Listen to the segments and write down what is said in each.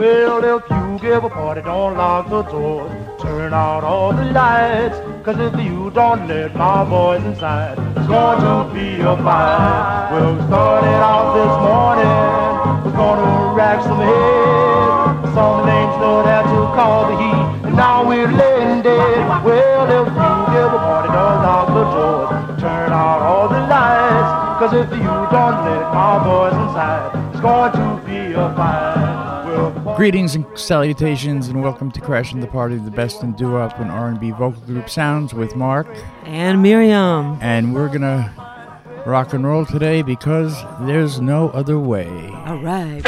Well, if you give a party, don't lock the doors. Turn out all the lights. Cause if you don't let my boys inside, it's going to be a fight. Well, we started out this morning. We're gonna rack some heads. Some names know how to call the heat. And now we're laying dead. Well, if you give a party, don't lock the doors. Turn out all the lights. Cause if you don't let my boys inside, it's going to be a fight. Greetings and salutations, and welcome to Crashing the Party, the best in doo-wop and R&B vocal group sounds with Mark and Miriam. And we're gonna rock and roll today because there's no other way. All right.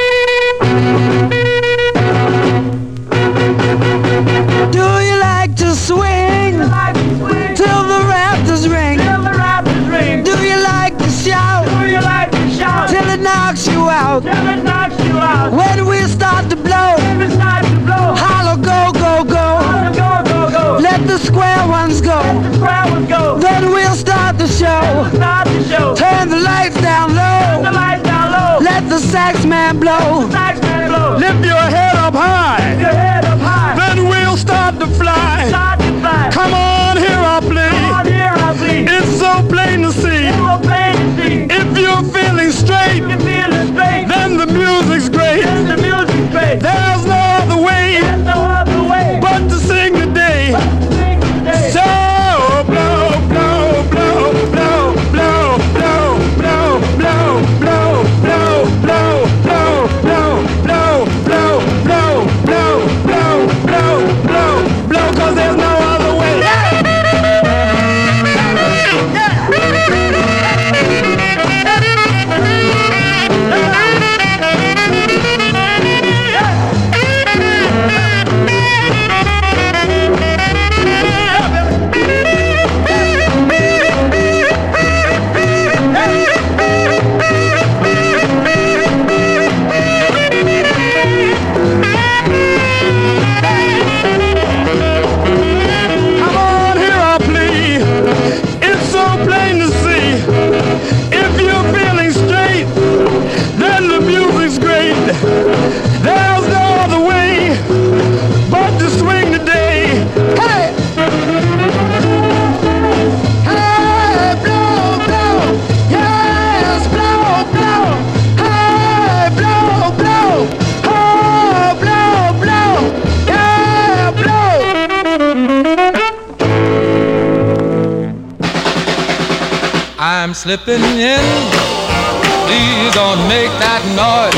Do you like to swing, like to swing till the rafters ring? Till the rafters ring. Do you like to shout? Do you like to shout till it knocks you out? Till it knocks When we start to blow, start to blow, holler go go go, go go go. Let the square ones go. Square ones go. Then we'll start the show. Start the show. Turn the lights down low. Turn the lights down low. Let the sax man blow. Sax man blow. Lift your head up high. Lift your head up high. Then we'll start to fly. Start to fly. Come on, here I play. It's so plain to see. If you're feeling straight, then the music's great. There's no other way but to sing today. Slipping in. Please don't make that noise.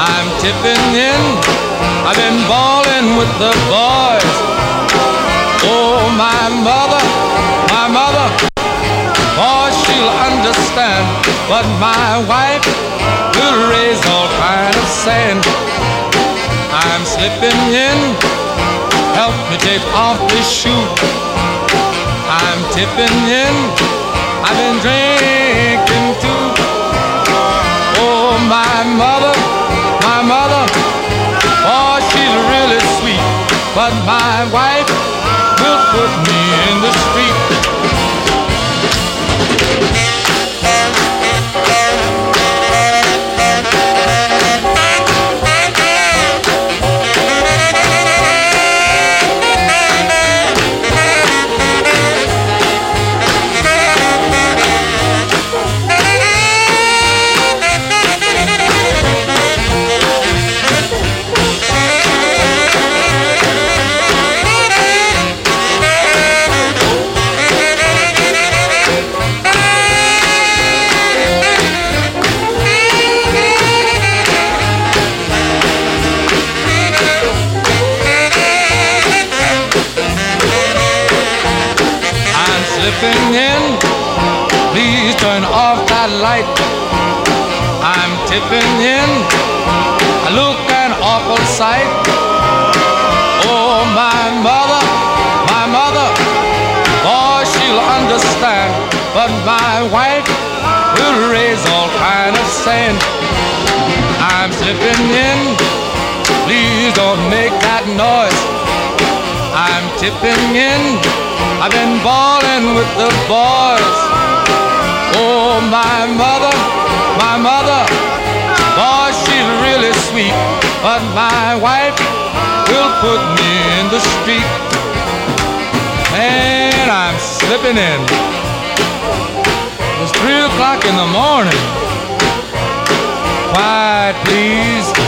I'm tipping in. I've been balling with the boys. Oh, my mother, my mother, oh, she'll understand. But my wife will raise all kind of sand. I'm slipping in. Help me take off this shoe. I'm tipping in. I've been drinking too. Oh, my mother, my mother, oh, she's really sweet. But my wife slipping. It's three o'clock in the morning. Quiet, please.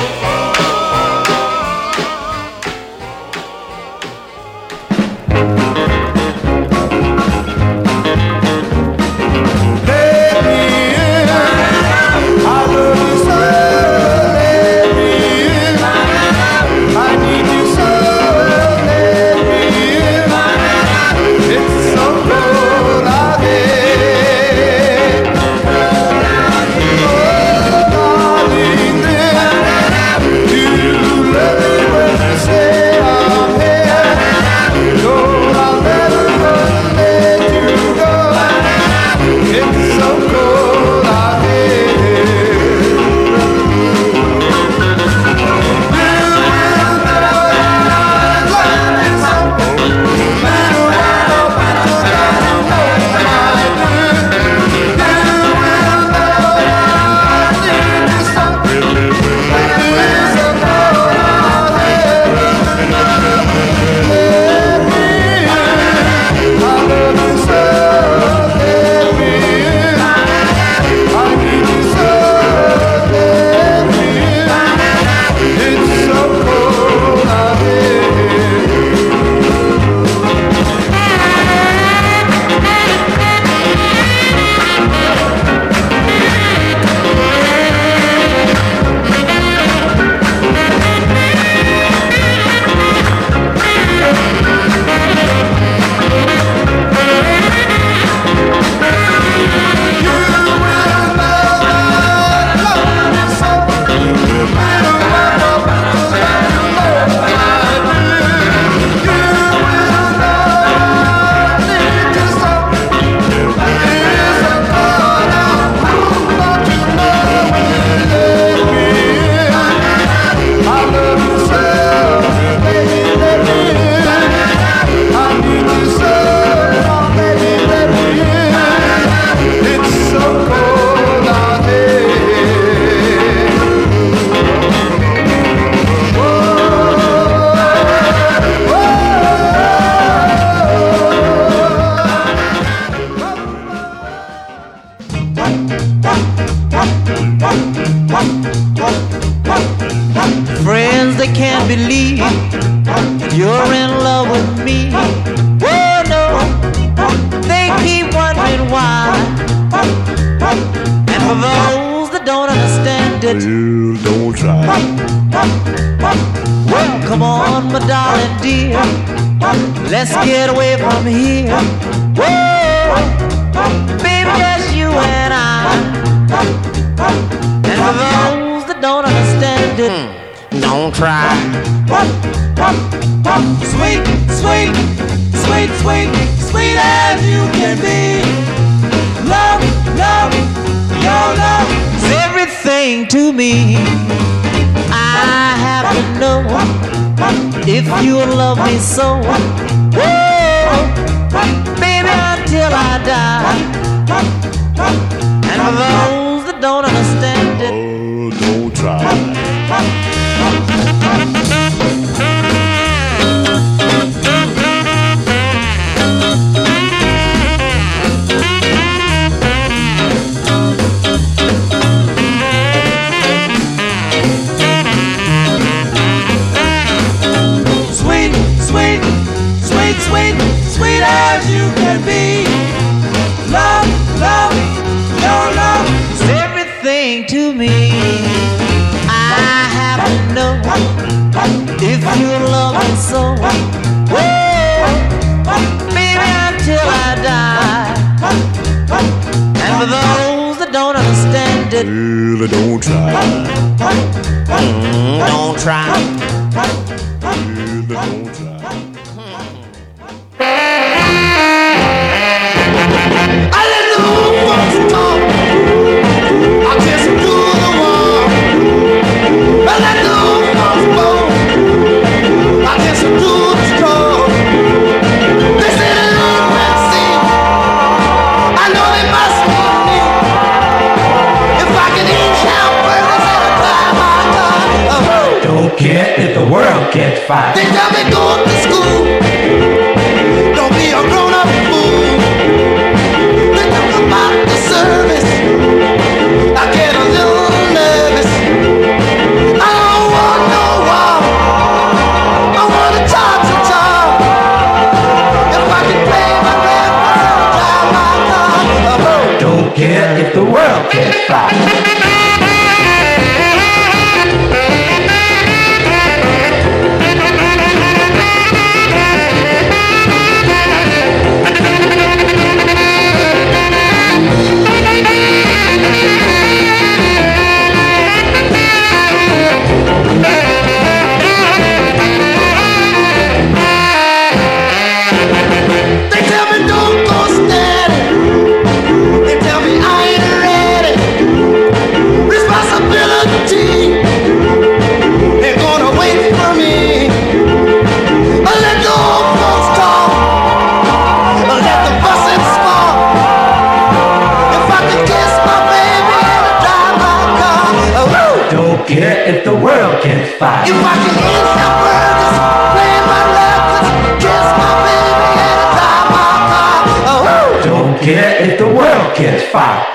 Care if the world catch fire. If I could eat some burgers, play my records, kiss my baby and drive my car, oh. Don't care if the world catch fire.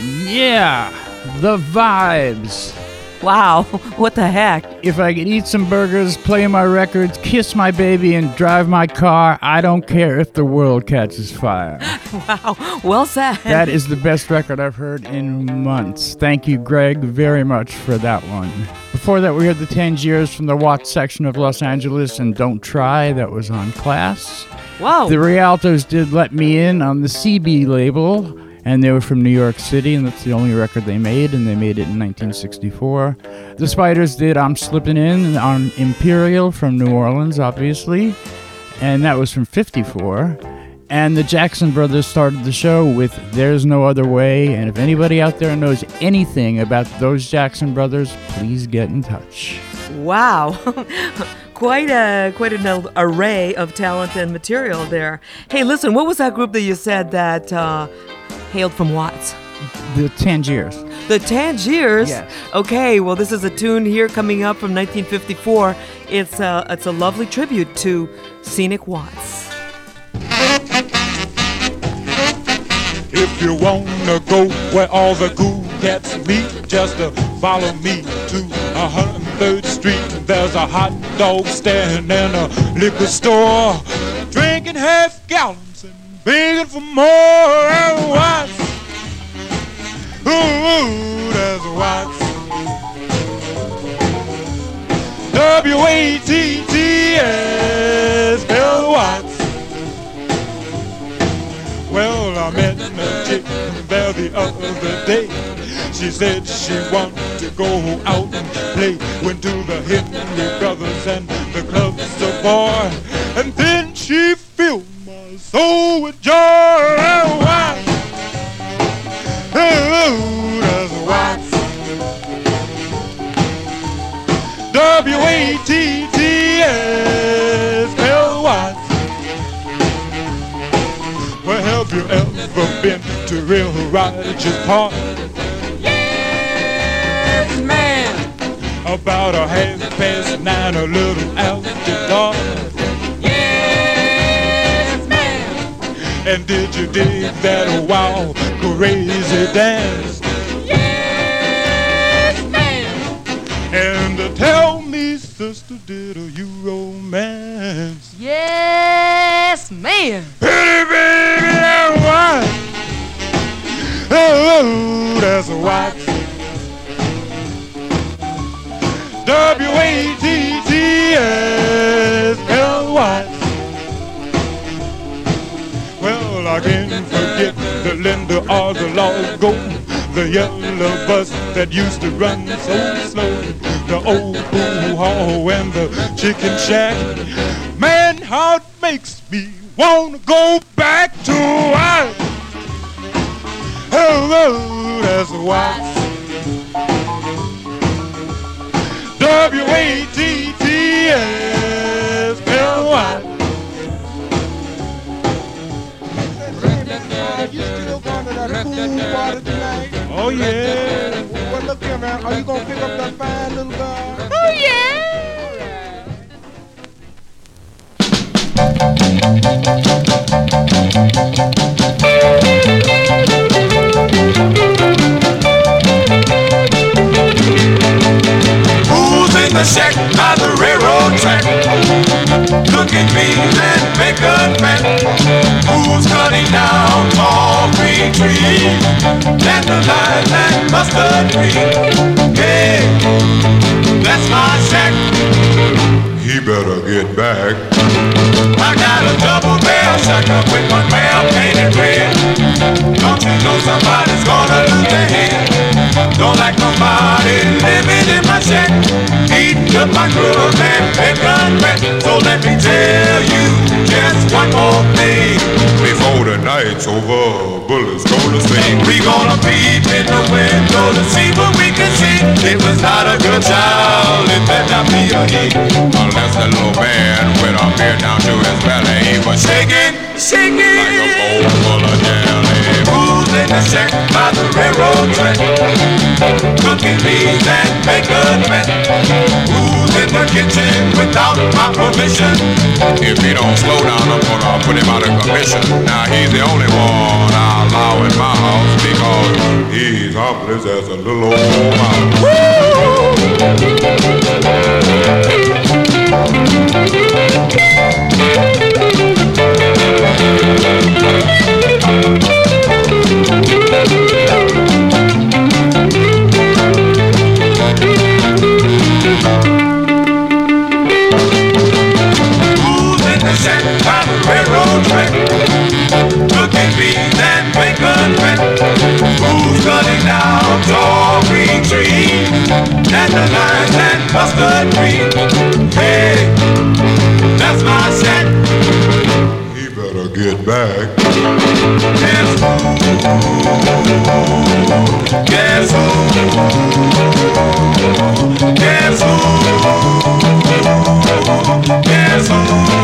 Yeah, the vibes. Wow, what the heck? If I could eat some burgers, play my records, kiss my baby, and drive my car, I don't care if the world catches fire. Wow, well said. That is the best record I've heard in months. Thank you, Greg, very much for that one. Before that, we heard the Tangiers from the Watts section of Los Angeles and Don't Try, that was on Class. Wow. The Rialtos did Let Me In on the CB label, and they were from New York City, and that's the only record they made, and they made it in 1964. The Spiders did I'm Slipping In on Imperial from New Orleans, obviously, and that was from 54. And the Jackson Brothers started the show with There's No Other Way, and if anybody out there knows anything about those Jackson Brothers, please get in touch. Wow. quite a quite an array of talent and material there. Hey, listen, what was that group that you said that uh, hailed from Watts? The Tangiers. The Tangiers. Yes. Okay, well, this is a tune here coming up from 1954. It's a it's a lovely tribute to Scenic Watts. If you wanna go where all the cool cats meet, just uh, follow me to 103rd Street. There's a hot dog stand and a liquor store, drinking half gallons and begging for more. And Watts, ooh, there's Watts. W A T T S L Watts. Well, I met a chick there the other day. She said she wanted to go out and play. Went to the Henry Brothers and the club far And then she filled soul with joy. And why? Oh, that's why. W A T T S L Y. Well, have you ever been to Will Rogers Park? Yes, man. About a half past nine, a little after dark. And did you dig that wild, crazy dance? Yes, man. And uh, tell me, sister, did you romance? Yes, man. Pretty baby, that's why. Oh, that's A T T Linda or the Largo, the yellow bus that used to run so slow, the old pool hall and the chicken shack. Man, how it makes me wanna go back to life. Hello, that's why. W A T T S L Y. You still going to that pool party tonight? Oh yeah. Well, look here, man. Are you gonna pick up that fine little girl? Oh, Who's in the shack Who's cutting down tall green trees? Dandelions and mustard green. Hey, that's my shack. He better get back. I got a double barrel shotgun with one barrel painted red. Don't you know somebody's gonna lose their head? Don't like nobody living in my shack, eating up my grub and bacon bread. So let me tell you just one more thing. Before the night's over, bullets gonna sing. We gonna peep in the window to see what we can see. It was not a good child, it better not be a he. Unless the little man with a beard down to his belly, was shaking, shaking Who's in the shack by the railroad track? Cooking beans and bacon fat. Who's in the kitchen without my permission? If he don't slow down, I'm gonna put him out of commission. Now he's the only one I allow in my house because he's harmless as a little old mouse. Who's railroad track? Cooking beans and bacon fat. Who's cutting down tall green trees? Dandelions and mustard green. Hey, that's my shack. He better get back. Guess who? Guess who? Guess who? Guess who?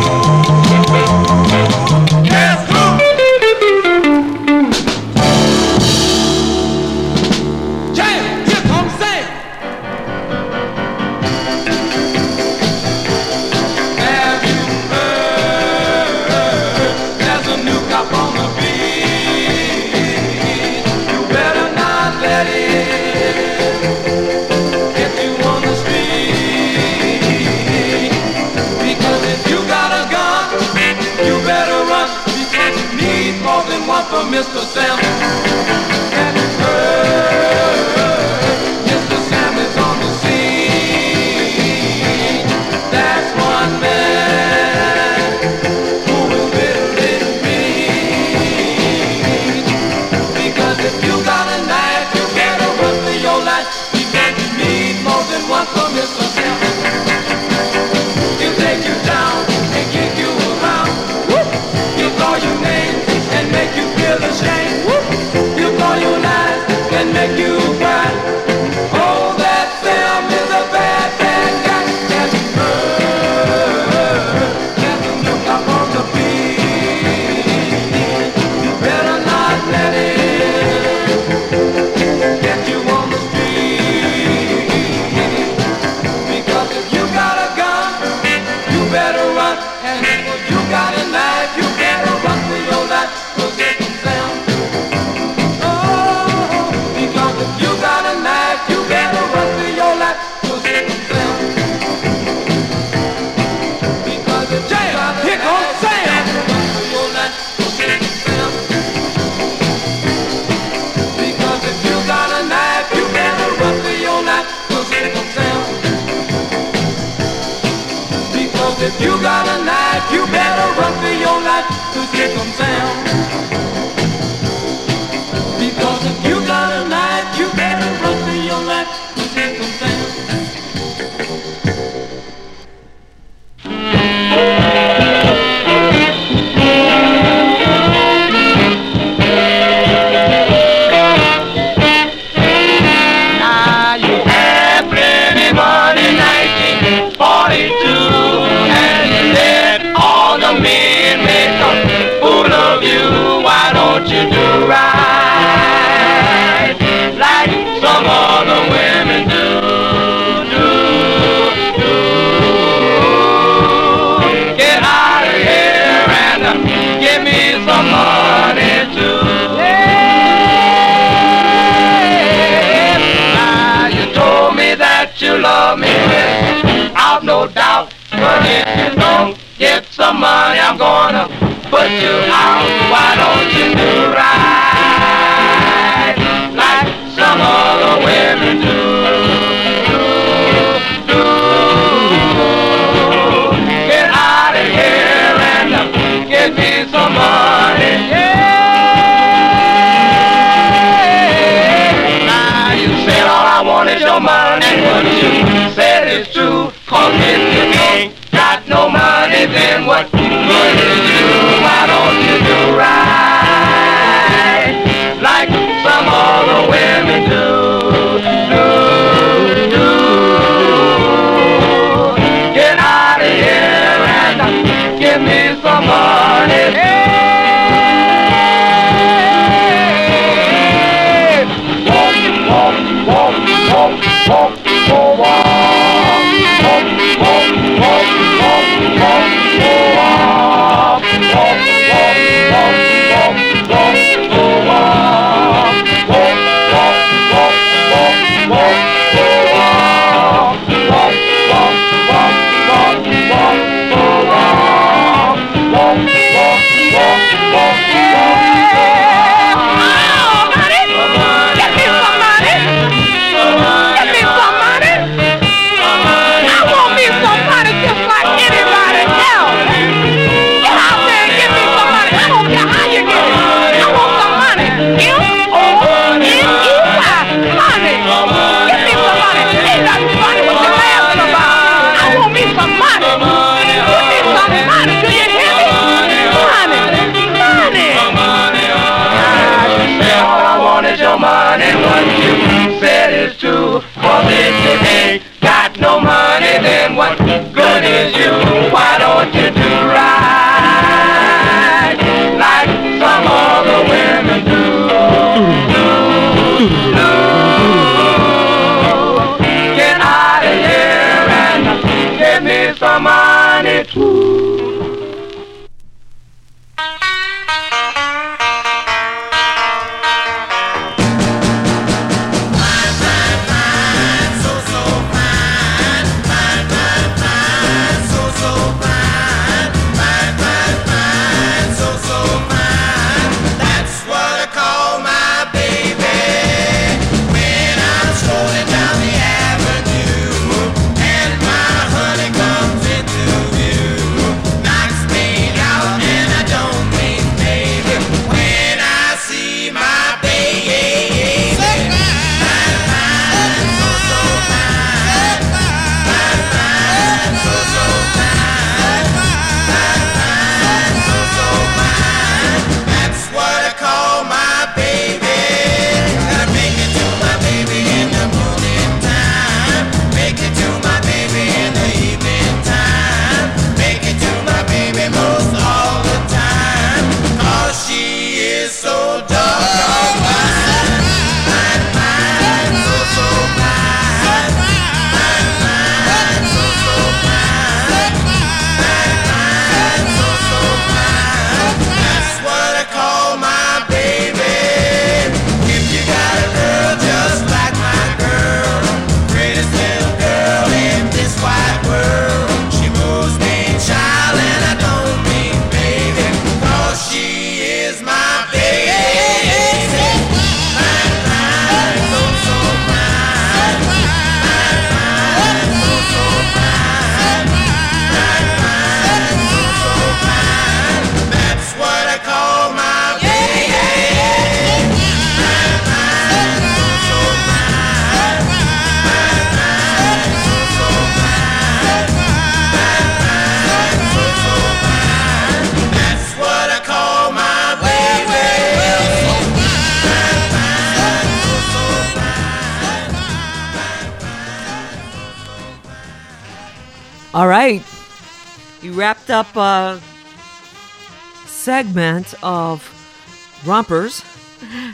Mr. Sam.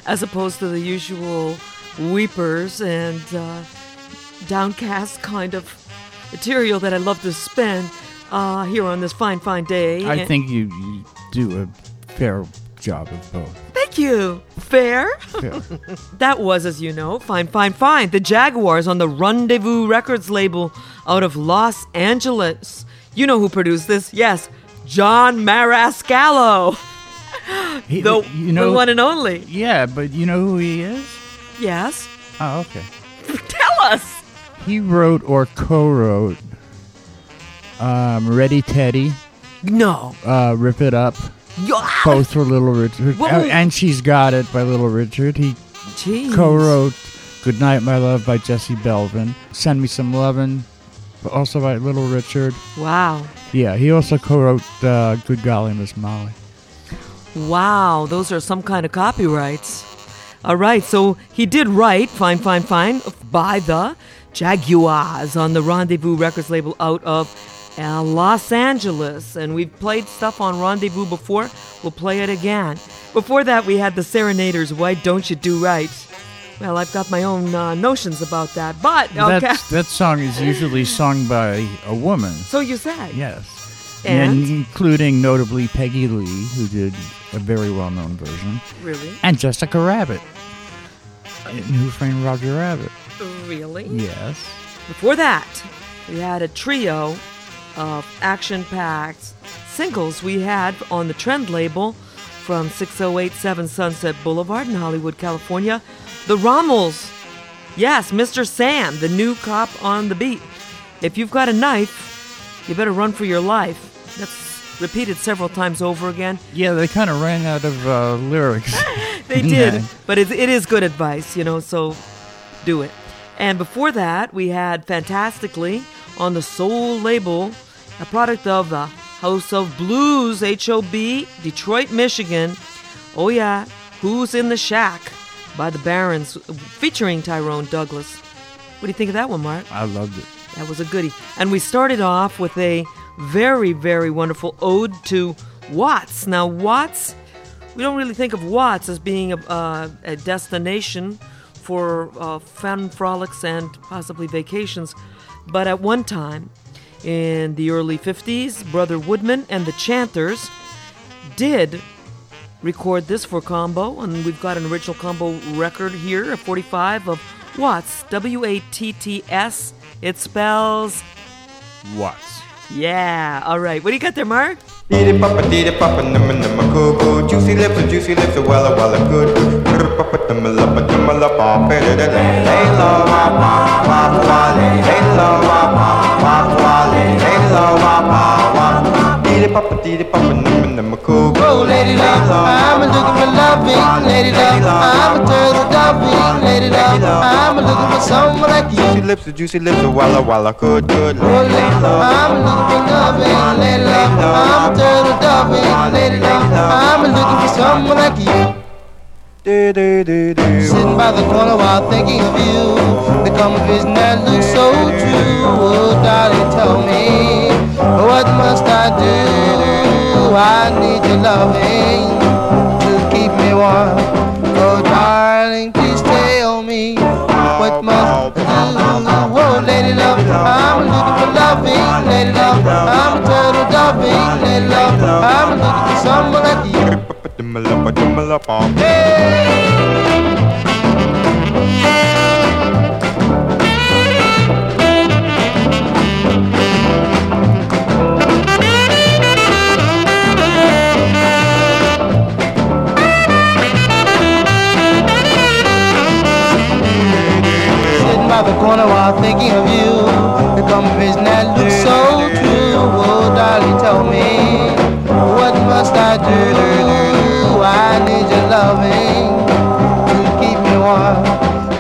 as opposed to the usual weepers and uh, downcast kind of material that I love to spend uh, here on this fine, fine day. I and think you, you do a fair job of both. Thank you. Fair? Fair. that was, as you know, Fine, Fine, Fine, the Jaguars on the Rendezvous Records label out of Los Angeles. You know who produced this? Yes, John Marascalco. He- the, you know, the one and only. yeah, but you know who he is? Yes, Oh, okay. tell us. He wrote or co-wrote um, "Ready Teddy," No, uh, "Rip It Up," Yeah. both for Little Richard, and "She's Got It" by Little Richard. He Jeez. co-wrote "Good Night, My Love" by Jesse Belvin, "Send Me Some Lovin'," also by Little Richard. Wow, Yeah, he also co-wrote uh, "Good Golly, Miss Molly." Wow, those are some kind of copyrights. All right, so he did write "Fine, Fine, Fine" by the Jaguars on the Rendezvous Records label out of uh, Los Angeles, and we've played stuff on Rendezvous before. We'll play it again. Before that, we had the Serenaders. Why don't you do right? Well, I've got my own uh, notions about that, but okay. That song is usually sung by a woman. so you said. Yes. And? including notably Peggy Lee, who did a very well-known version, Really? and Jessica Rabbit, in Who Framed Roger Rabbit. Really? Yes. Before that, we had a trio of action packed singles we had on the Trend label from 6087 Sunset Boulevard in Hollywood, California. The Rommels. Yes, Mr. Sam, the new cop on the beat. If you've got a knife, you better run for your life. Repeated several times over again. Yeah, they kind of ran out of uh, lyrics. They did, Yeah. but it, it is good advice, you know, so do it. And before that, we had Fantastically on the Soul label, a product of the House of Blues, HOB, Detroit, Michigan. Oh, yeah, Who's in the Shack by the Barons, featuring Tyrone Douglas. What do you think of that one, Mark? I loved it. That was a goodie. And we started off with a very, very wonderful ode to Watts. Now, Watts, we don't really think of Watts as being a, uh, a destination for uh, fun frolics and possibly vacations. But at one time, in the early 50s, Brother Woodman and the Chanters did record this for combo, and we've got an original combo record here, a 45 of Watts, W A T T S. It spells, Watts. Yeah. All right, what do you got there, Mark? Dee papa dee papa numma numma coo coo. Juicy lips a juicy lips a wella wella good good. Papa tumma lappa tumma lappa pe da da lay low wa wa wa wa lay. Lay low wa wa wa wa lay. Lay low wa wa wa dee papa dee papa numma numma coo coo lady love I'm looking for loving lady love I'm a turtle dovey lady love I'm looking for someone like you juicy lips a juicy lips a wella wella good good lay low I'm looking for loving lady love I'm a turtle dovey lady love I'm looking for someone like you Sitting by the corner while thinking of you. The vision that looks so true. Oh darling tell me What must I do? I need your loving To keep me warm. Oh darling please tell me What must I do? Oh lady love I'm looking for loving Lady love. I'm a turtle dovey Lady love. I'm looking for someone like you Sitting by the corner while thinking of you. The vision that looks so true Oh darling tell me What must I do? I need your loving To keep me warm?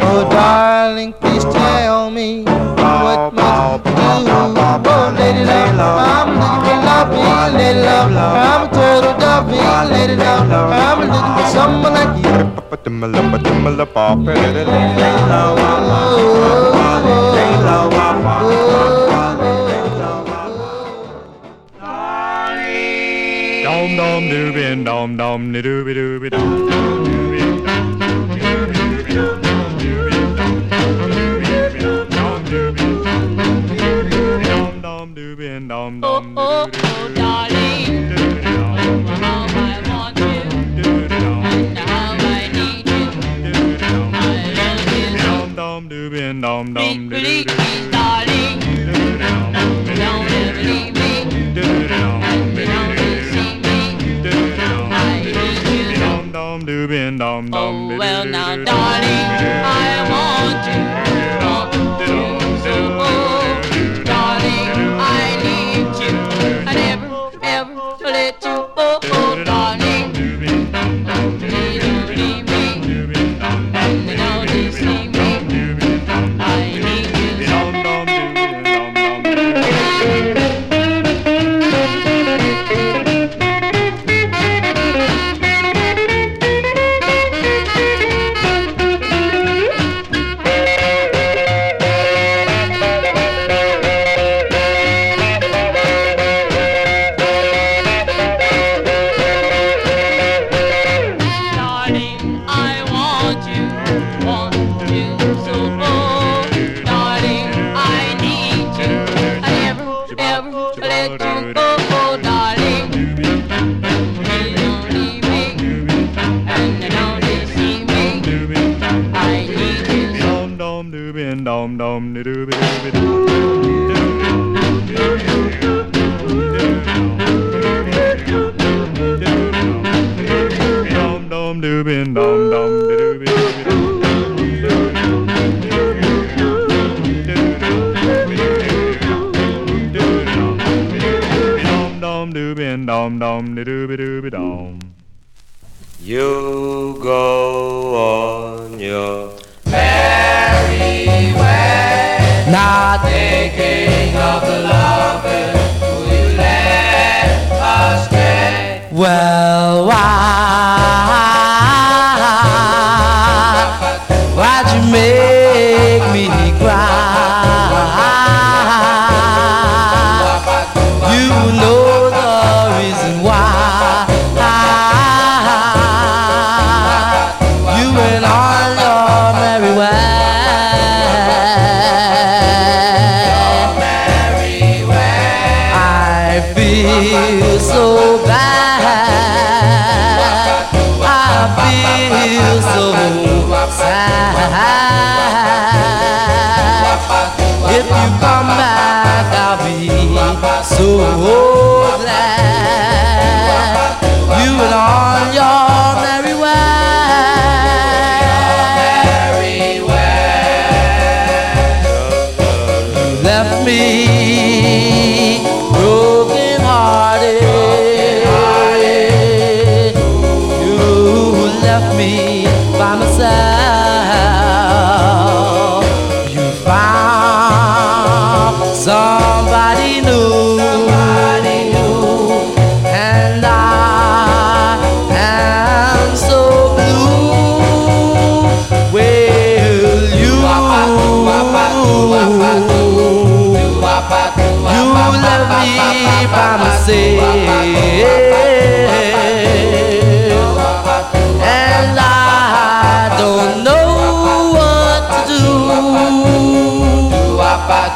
Oh darling please tell me What must I do? Oh lady love I'm looking for loving Lady love I'm a turtle dovey Lady love I'm looking for someone like you Dom dom doobin dom dom dooby dooby dom dom dooby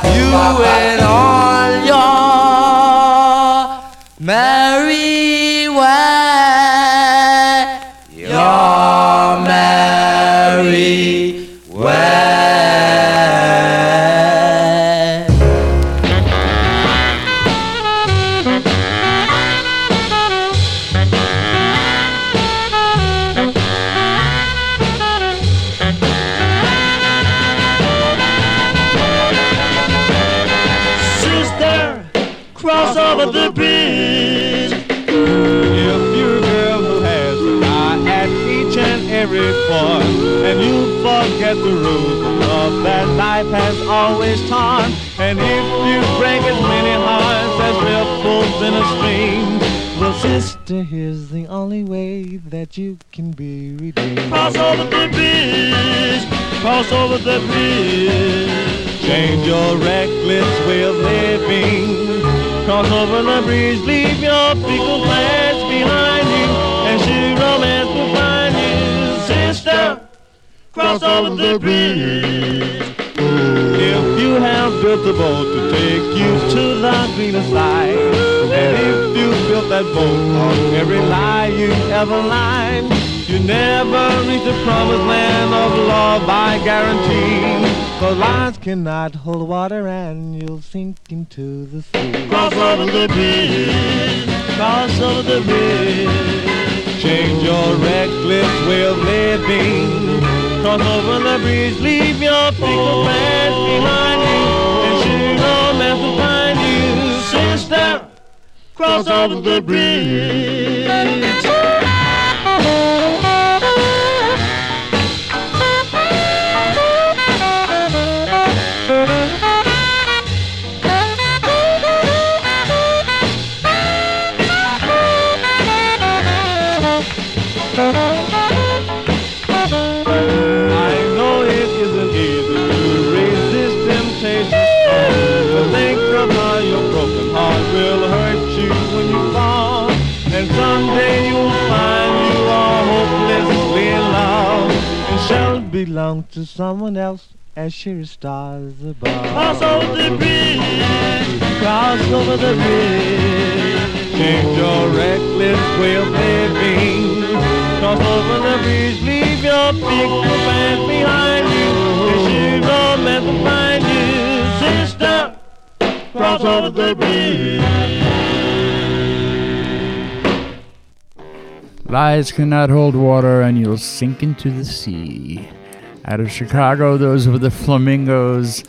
You and on always taught, and if you break as many hearts as ripples in a stream, well, sister, here's the only way that you can be redeemed. Cross over the bridge, cross over the bridge. Change your reckless way of living. Cross over the bridge, leave your fickle plans behind you, and she romance will find you, sister. Cross over the bridge. If you have built a boat to take you to the greener side, and if you built that boat on every lie you ever lied, you never reach the promised land of love, I guarantee. For lies cannot hold water, and you'll sink into the sea. Cross over the bridge, cross over the bridge. Change your reckless way of living. Cross over the bridge, leave your pickle pants behind you, and sure romance will find you, sister. Cross over the bridge. Belong to someone else as sure as stars above. Cross over the bridge, cross over the bridge. Change your reckless way of living. Cross over the bridge, leave your pickle pants behind you. And sure romance will find you, sister. Cross over the bridge. Lies cannot hold water, and you'll sink into the sea. Out of Chicago, those were the Flamingos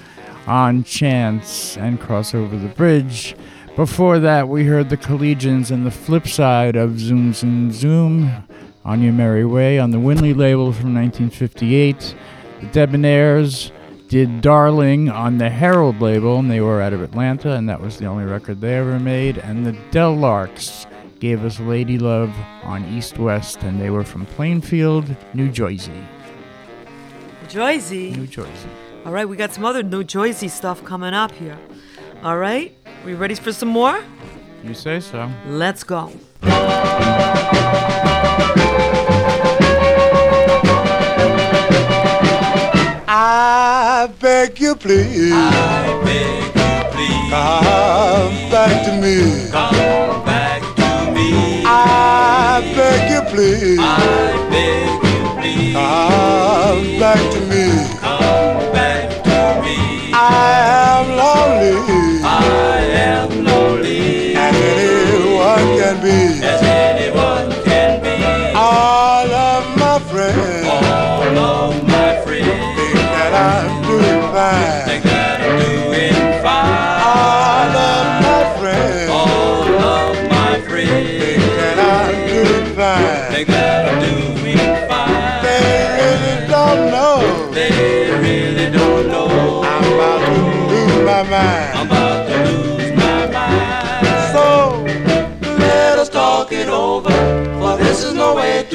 on Chance and Cross Over the Bridge. Before that, we heard the Collegians and the flip side of Zoom Zoom Zoom on Your Merry Way on the Winley label from 1958. The Debonaires did Darling on the Herald label, and they were out of Atlanta, and that was the only record they ever made. And the Delarks gave us Lady Love on East West, and they were from Plainfield, New Jersey. Jersey. New Jersey. All right, we got some other New Jersey stuff coming up here. All right, we ready for some more? You say so. Let's go. I beg you please. I beg you please. Come back to me. Come back to me. I beg you please. I beg you please. Come back to me. Come back to me. I am lonely. I am lonely. As anyone can be.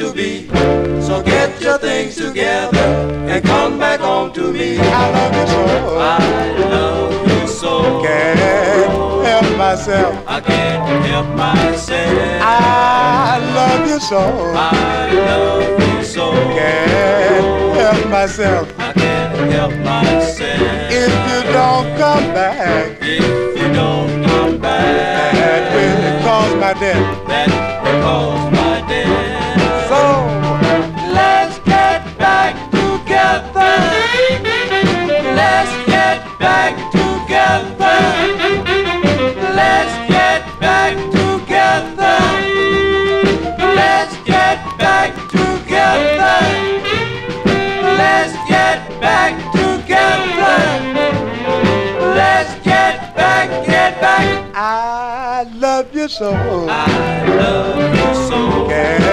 To be. So get your things together and come back home to me. I love you so. I love you so. Can't help myself. I can't help myself. I love you so. I love you so. Can't help myself. I can't help myself. If you don't come back. If you don't come back. That will cause my death. That will cause my love so. I love you so. Can't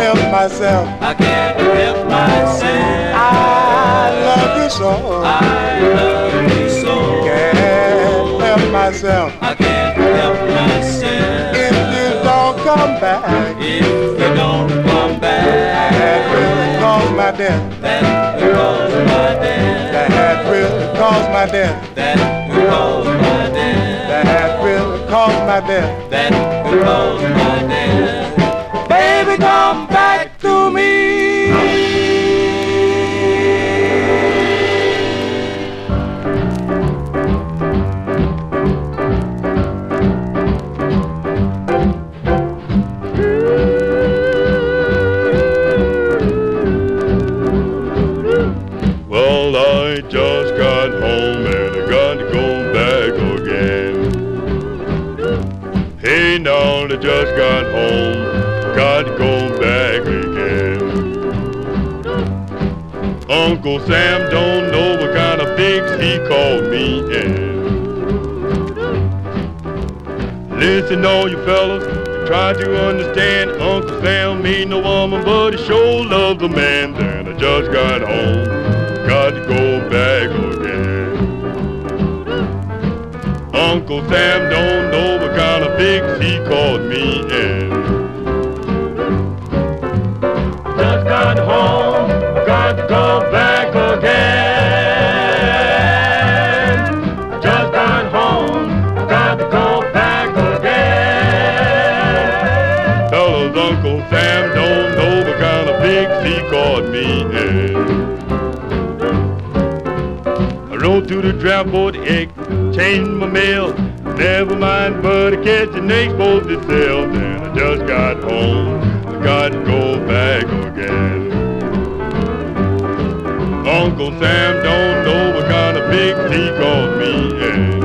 help myself. I can't help myself. I love you so. I love you so. Can't help myself. I can't help myself. If you don't come back. If you don't come back. That will cause my death. That will cause my death. That will cause my death. That will cause my death. That will cause my death. That will cause my death. Uncle Sam don't know what kind of fix he called me in. Listen, all you fellas, try to understand. Uncle Sam ain't no woman, but he sure loves a man. Then I just got home, got to go back again. Uncle Sam don't know what kind of fix he called me in. Rode to the draft board, egg, changed my mail. Never mind, but I catch the next boat to sail. Then I just got home, I got to go back again. Uncle Sam don't know what kind of fix he called me in.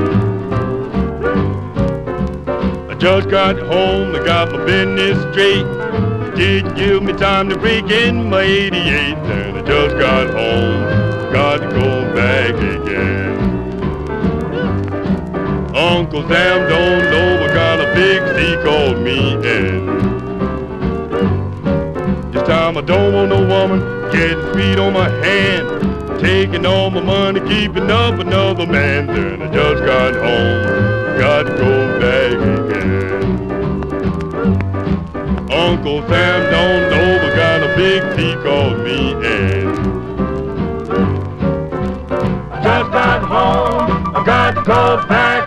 I just got home, I got my business straight. Didn't give me time to break in my 88. Then I just got home, got Uncle Sam don't know what kind of fix he called me in. This time I don't want no woman getting sweet on my hand, taking all my money, keeping up another man. Then I just got home, got to go back again. Uncle Sam don't know what kind of fix he called me in. Just got home, I got to go back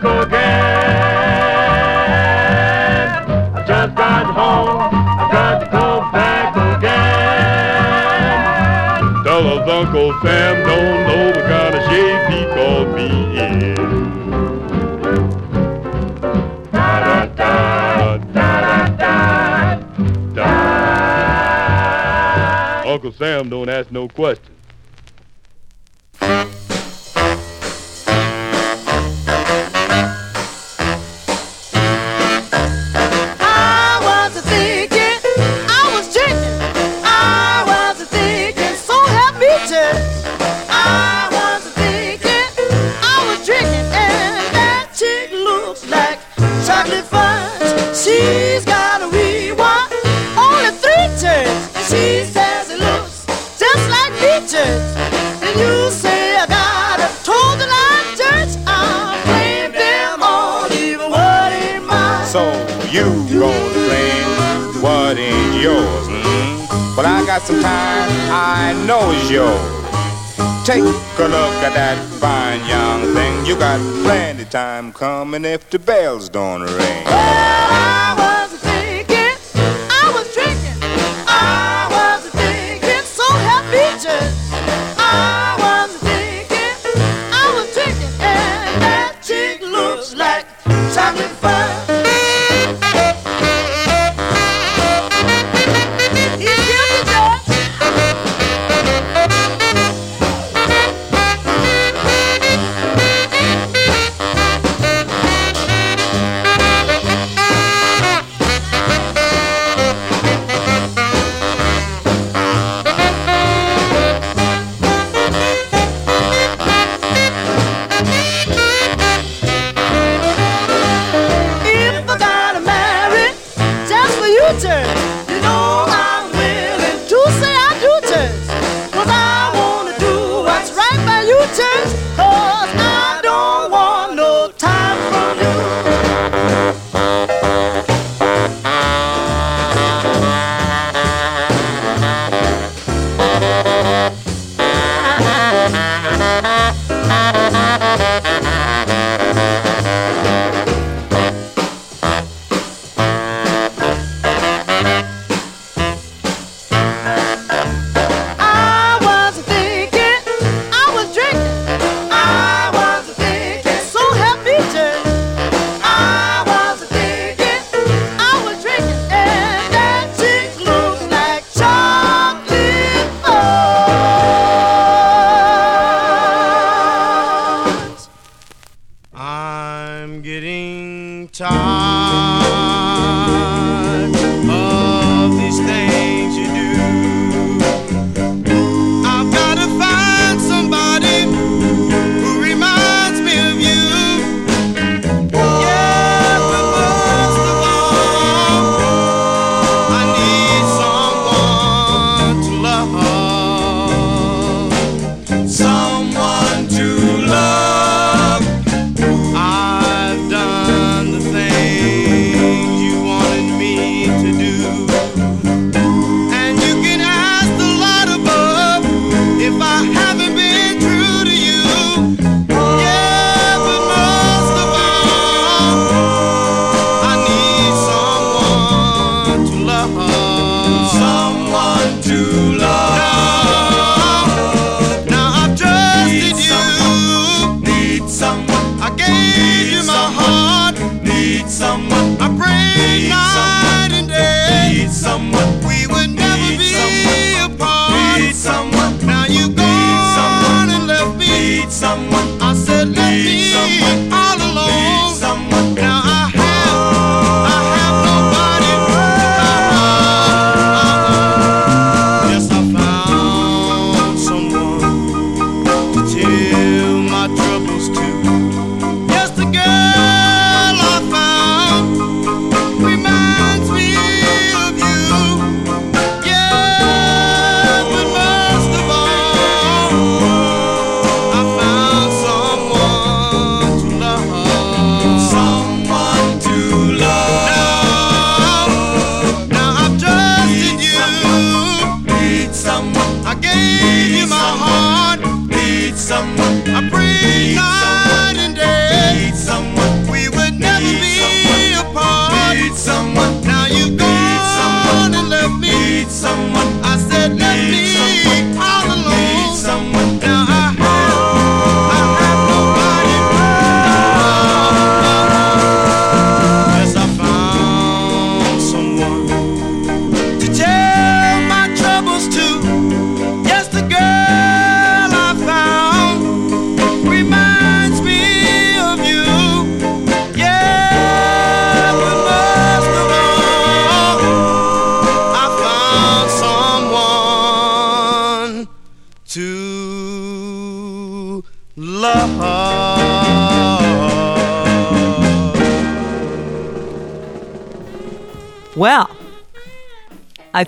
Sam don't know what kind of shape he me in. Uncle Sam don't ask no questions. Got plenty time coming if the bells don't ring.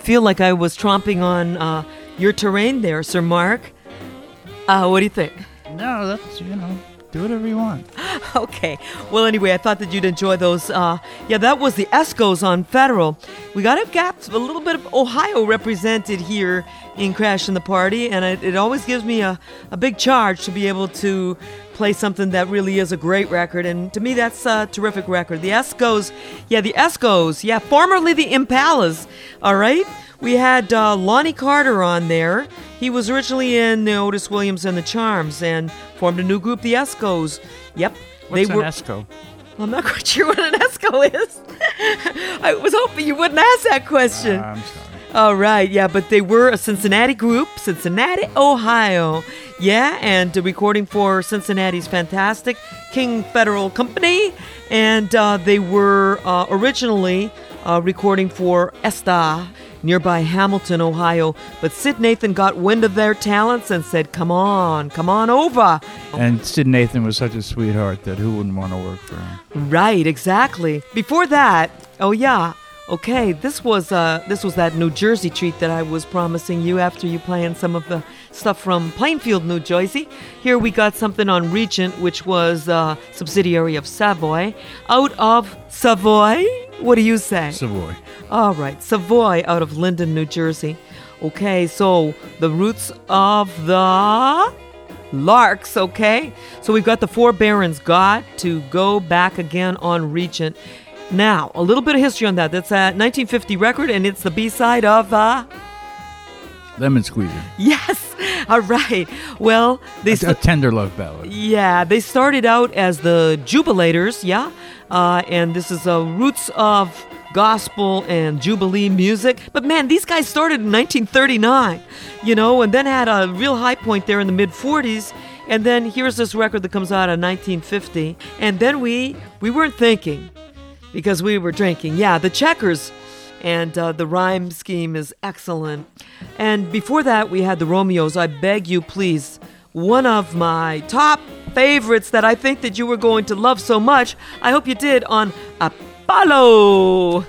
Feel like I was tromping on uh, your terrain there, Sir Mark. Uh, what do you think? No, that's, you know, do whatever you want. okay. Well, anyway, I thought that you'd enjoy those. Uh, yeah, that was the Escos on Federal. We got a gap, a little bit of Ohio represented here in Crash in the Party, and it, it always gives me a, a big charge to be able to play something that really is a great record. And to me, that's a terrific record. The Escos, yeah, the Escos, yeah, formerly the Impalas, all right? We had uh, Lonnie Carter on there. He was originally in the Otis Williams and the Charms and formed a new group, the Escos. Yep. What's they an were. Esco? I'm not quite sure what an Esco is. I was hoping you wouldn't ask that question. Uh, I'm sorry. All right, yeah, but they were a Cincinnati group, Cincinnati, Ohio. Yeah, and uh, recording for Cincinnati's fantastic King Federal Company. And uh, they were uh, originally uh, recording for Esta, nearby Hamilton, Ohio. But Syd Nathan got wind of their talents and said, Come on, come on over. And Syd Nathan was such a sweetheart that who wouldn't want to work for him? Right, exactly. Before that, oh yeah, okay, this was uh this was that New Jersey treat that I was promising you after you playing some of the stuff from Plainfield, New Jersey. Here we got something on Regent, which was a subsidiary of Savoy, out of Savoy. What do you say? Savoy. All right, Savoy out of Linden, New Jersey. Okay, so the roots of the Larks, okay? So we've got the Four Barons got to go back again on Regent. Now, a little bit of history on that. That's a 1950 record, and it's the B side of uh Lemon Squeezer. Yes. All right. Well, they A, st- a tender love ballad. yeah, they started out as the Jubilators, yeah, uh, and this is uh, roots of gospel and jubilee music. But man, these guys started in 1939, you know, and then had a real high point there in the mid 40s. And then here's this record that comes out in 1950, and then we we weren't thinking because we were drinking. Yeah, the Checkers. And uh, the rhyme scheme is excellent. And before that, we had the Romeos. I beg you, please. One of my top favorites that I think that you were going to love so much. I hope you did on Apollo.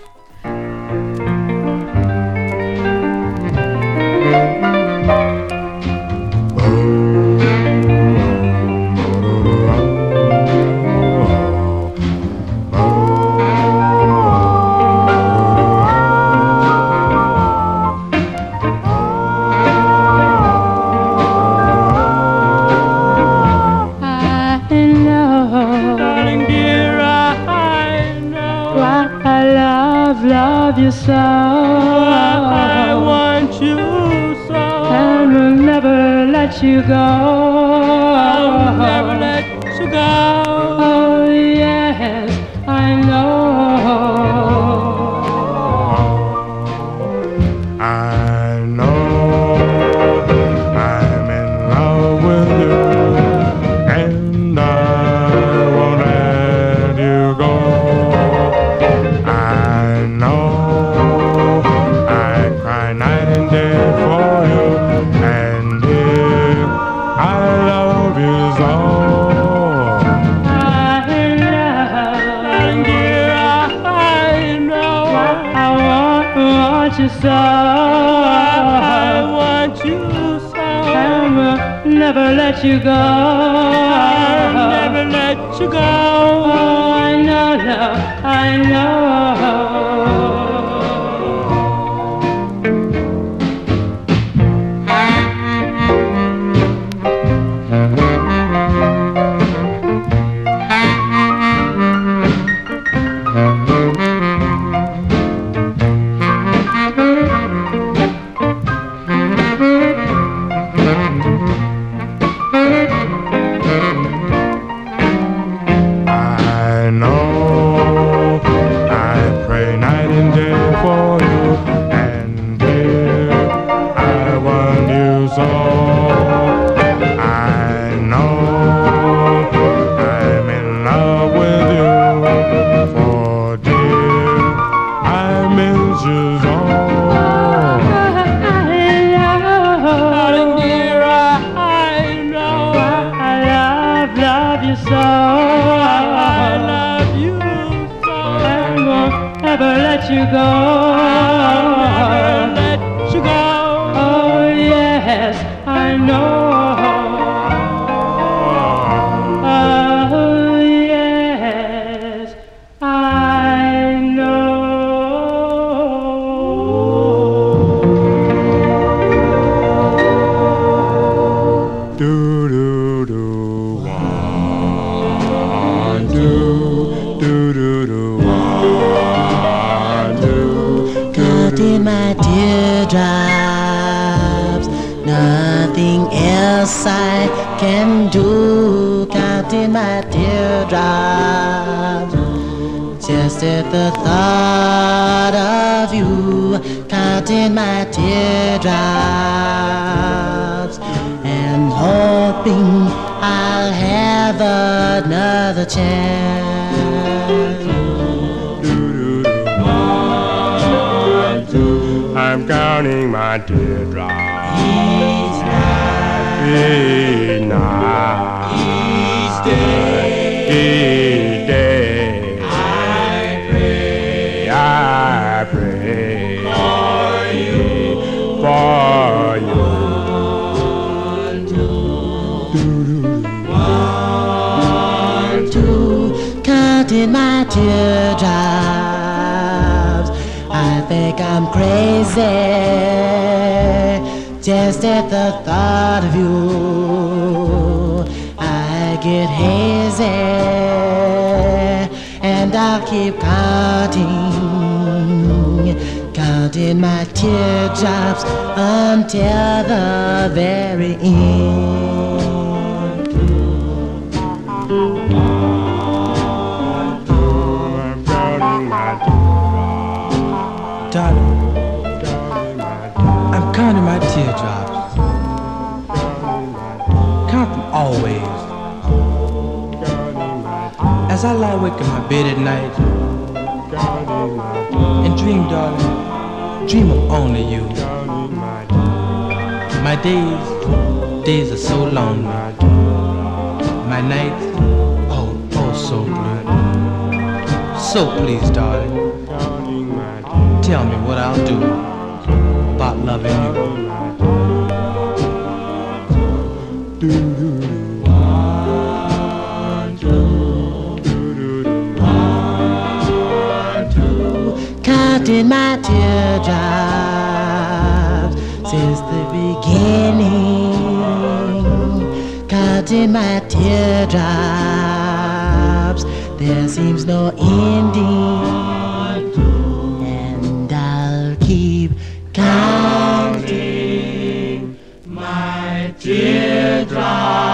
You so. I want you so, and will never let you go. so. I want you so. I'll never let you go. I'll never let you go. Oh, I know, love, I know. dry.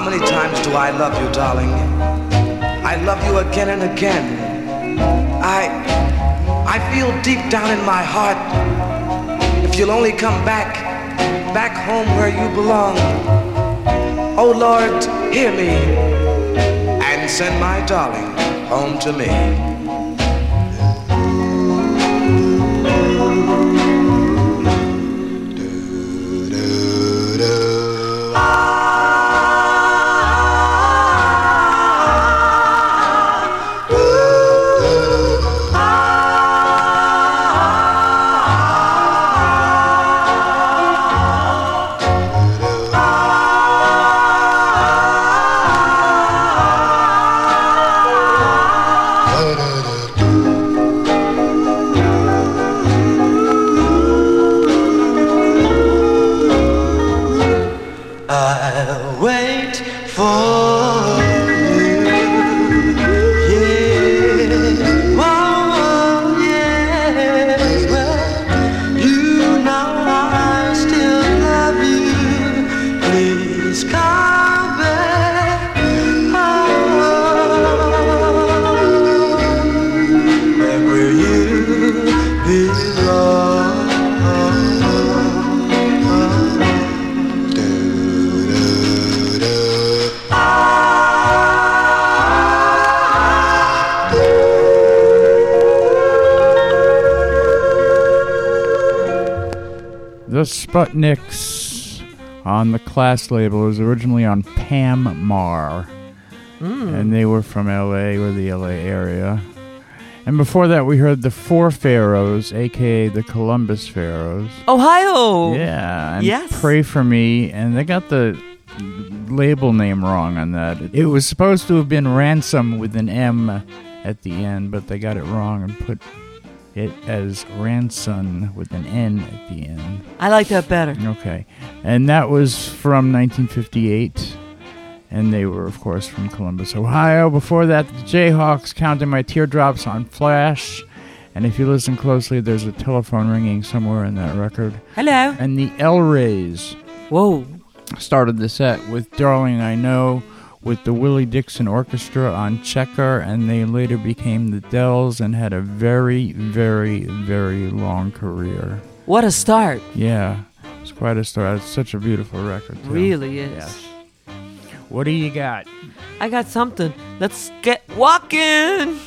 How many times do I love you, darling? I love you again and again. I I feel deep down in my heart if you'll only come back back home where you belong. Oh Lord, hear me and send my darling home to me. Sputniks on the Class label was originally on Pam Mar. Mm. And they were from LA or the LA area. And before that, we heard the Four Pharaohs, aka the Columbus Pharaohs. Ohio. Yeah. And Yes. Pray for Me. And they got the label name wrong on that. It was supposed to have been Ransom with an M at the end, but they got it wrong and put it as Ranson with an N at the end. I like that better. Okay. And that was from 1958. And they were, of course, from Columbus, Ohio. Before that, the Jayhawks counting my teardrops on Flash. And if you listen closely, there's a telephone ringing somewhere in that record. Hello. And the El Rays. Whoa. Started the set with Darling I Know with the Willie Dixon Orchestra on Checker, and they later became the Dells and had a very, very, very long career. What a start. Yeah, it's quite a start. It's such a beautiful record. Too. Really is. Yes. What do you got? I got something. Let's get walking.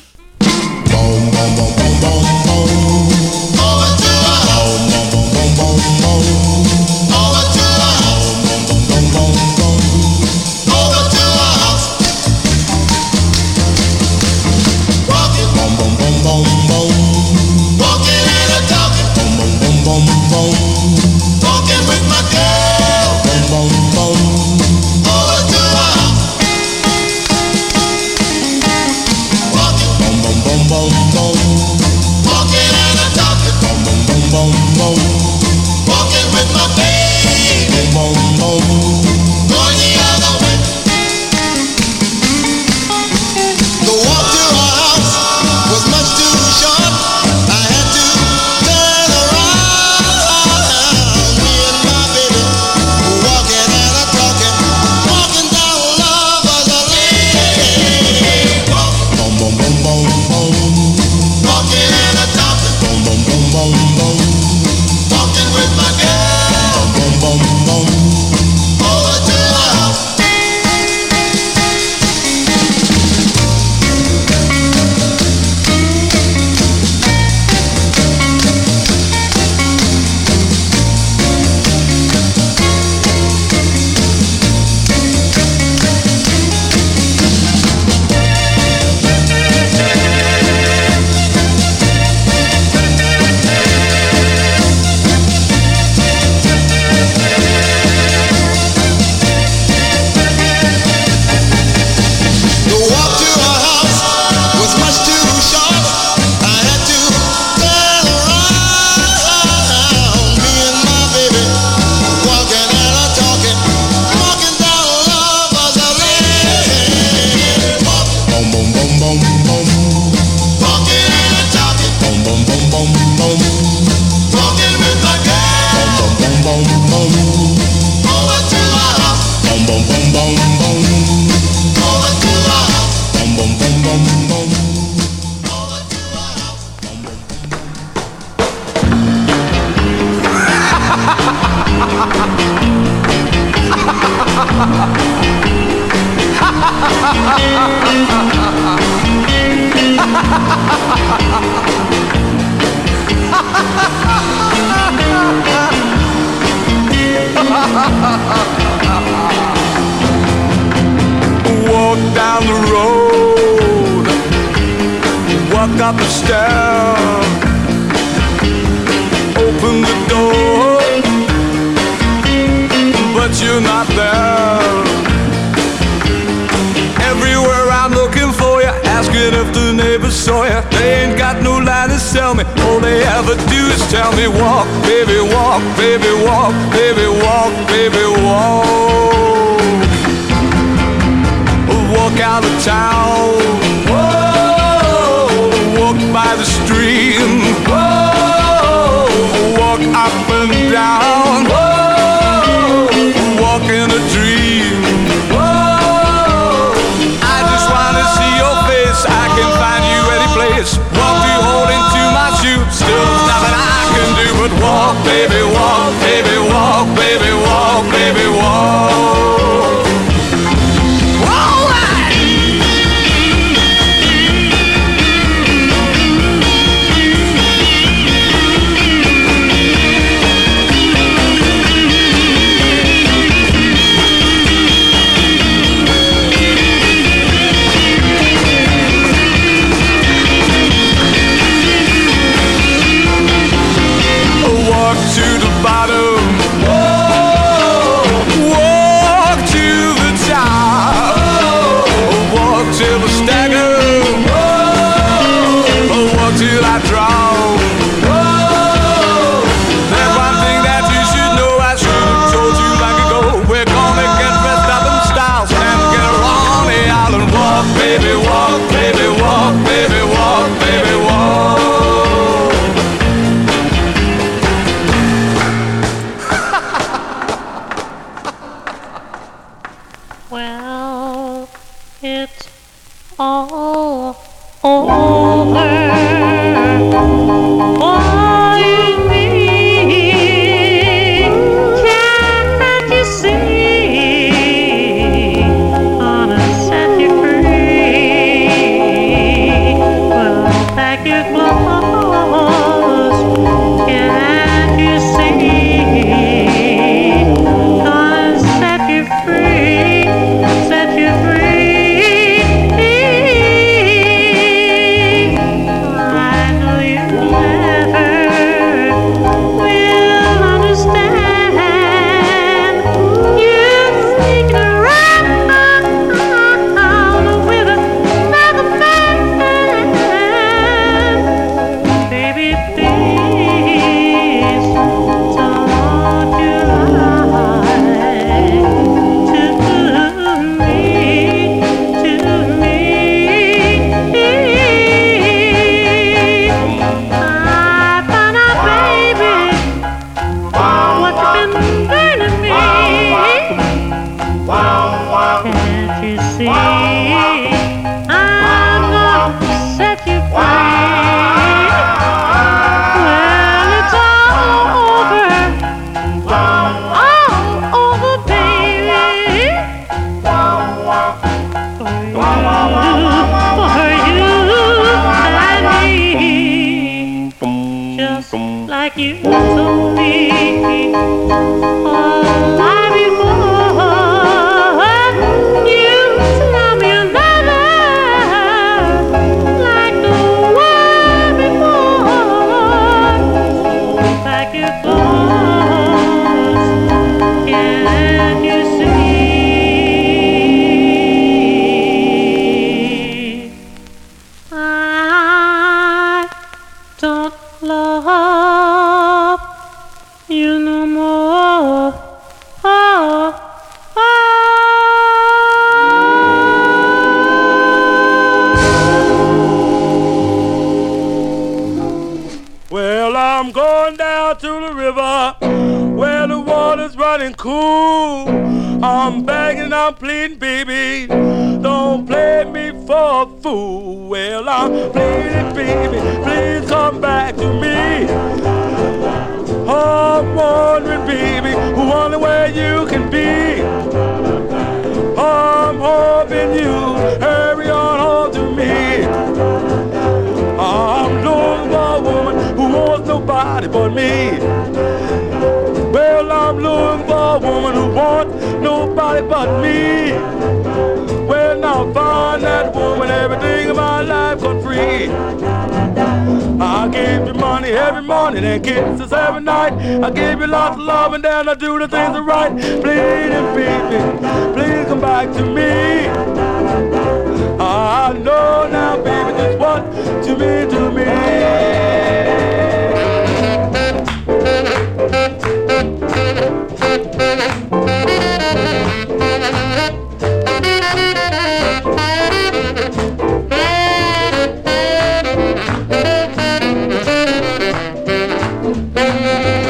Música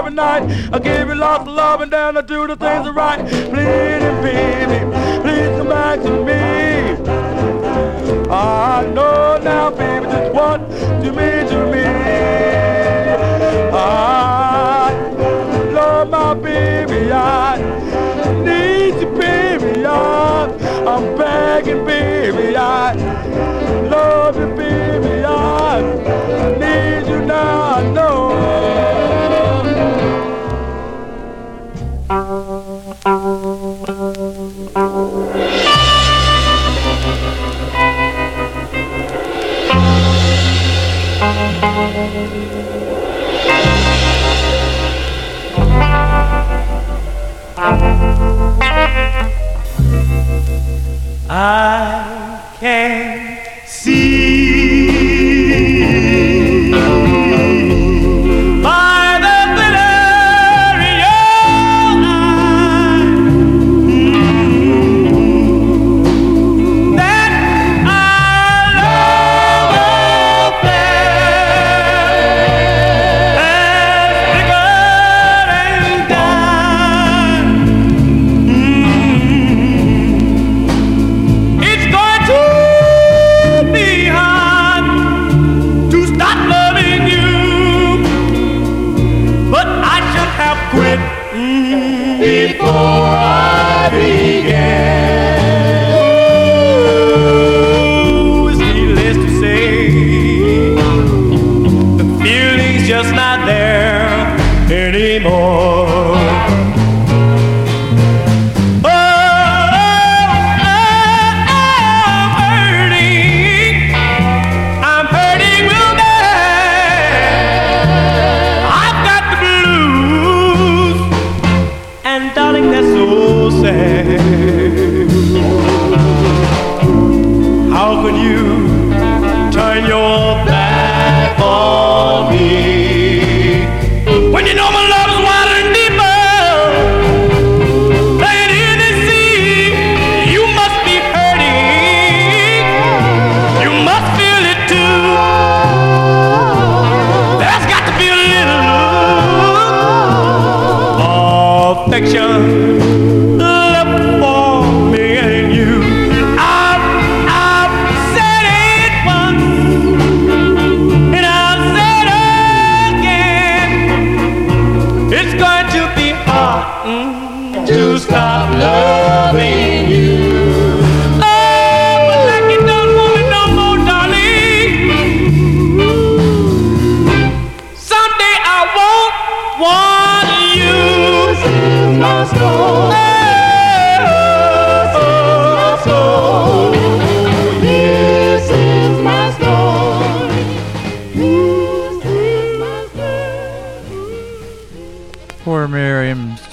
every night. I give you lots of love and then I do the things right. Please, baby, please come back to me. I know now, baby, just what you mean to me. I love my baby, I need you, baby, I, I'm begging, baby, I love you, baby, I need you now, I know. I can't.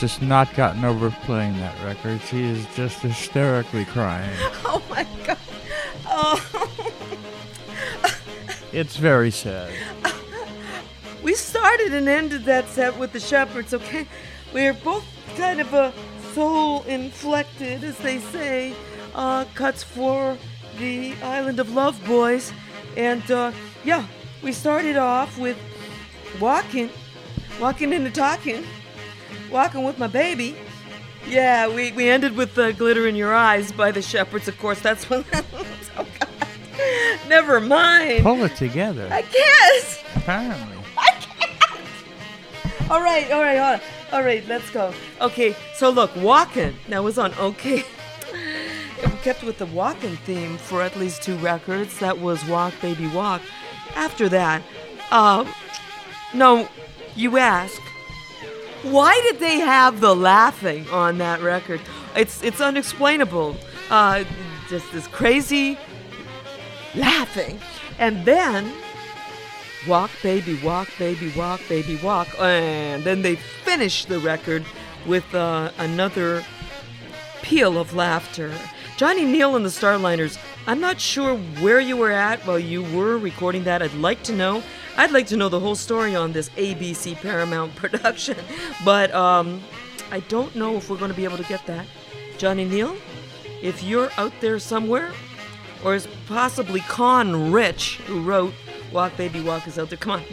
Just not gotten over playing that record. She is just hysterically crying. Oh my god. Oh. It's very sad. We started and ended that set with the Shepherds, okay? We're both kind of a soul inflected, as they say, uh, cuts for the Island of Love Boys. And uh, yeah, we started off with walking, walking into talking, walking with my baby. Yeah, we, we ended with the glitter in your eyes by the Shepherds, of course. That's when. oh, God. Never mind. Pull it together. I can't. Apparently. I can't. All right, all right, all right. All right, Let's go. Okay, so look, walking. That was on Okeh. we kept with the walking theme for at least two records. That was Walk Baby Walk. After that, um, no, you ask, why did they have the laughing on that record? It's it's unexplainable. Uh, just this crazy laughing, and then Walk, baby, walk, baby, walk, baby, walk. And then they finish the record with uh, another peal of laughter. Johnny Neal and the Starliners, I'm not sure where you were at while you were recording that. I'd like to know. I'd like to know the whole story on this ABC Paramount production. But um, I don't know if we're going to be able to get that. Johnny Neal, if you're out there somewhere, or is possibly Con Rich, who wrote Walk Baby Walk is out there. Come on.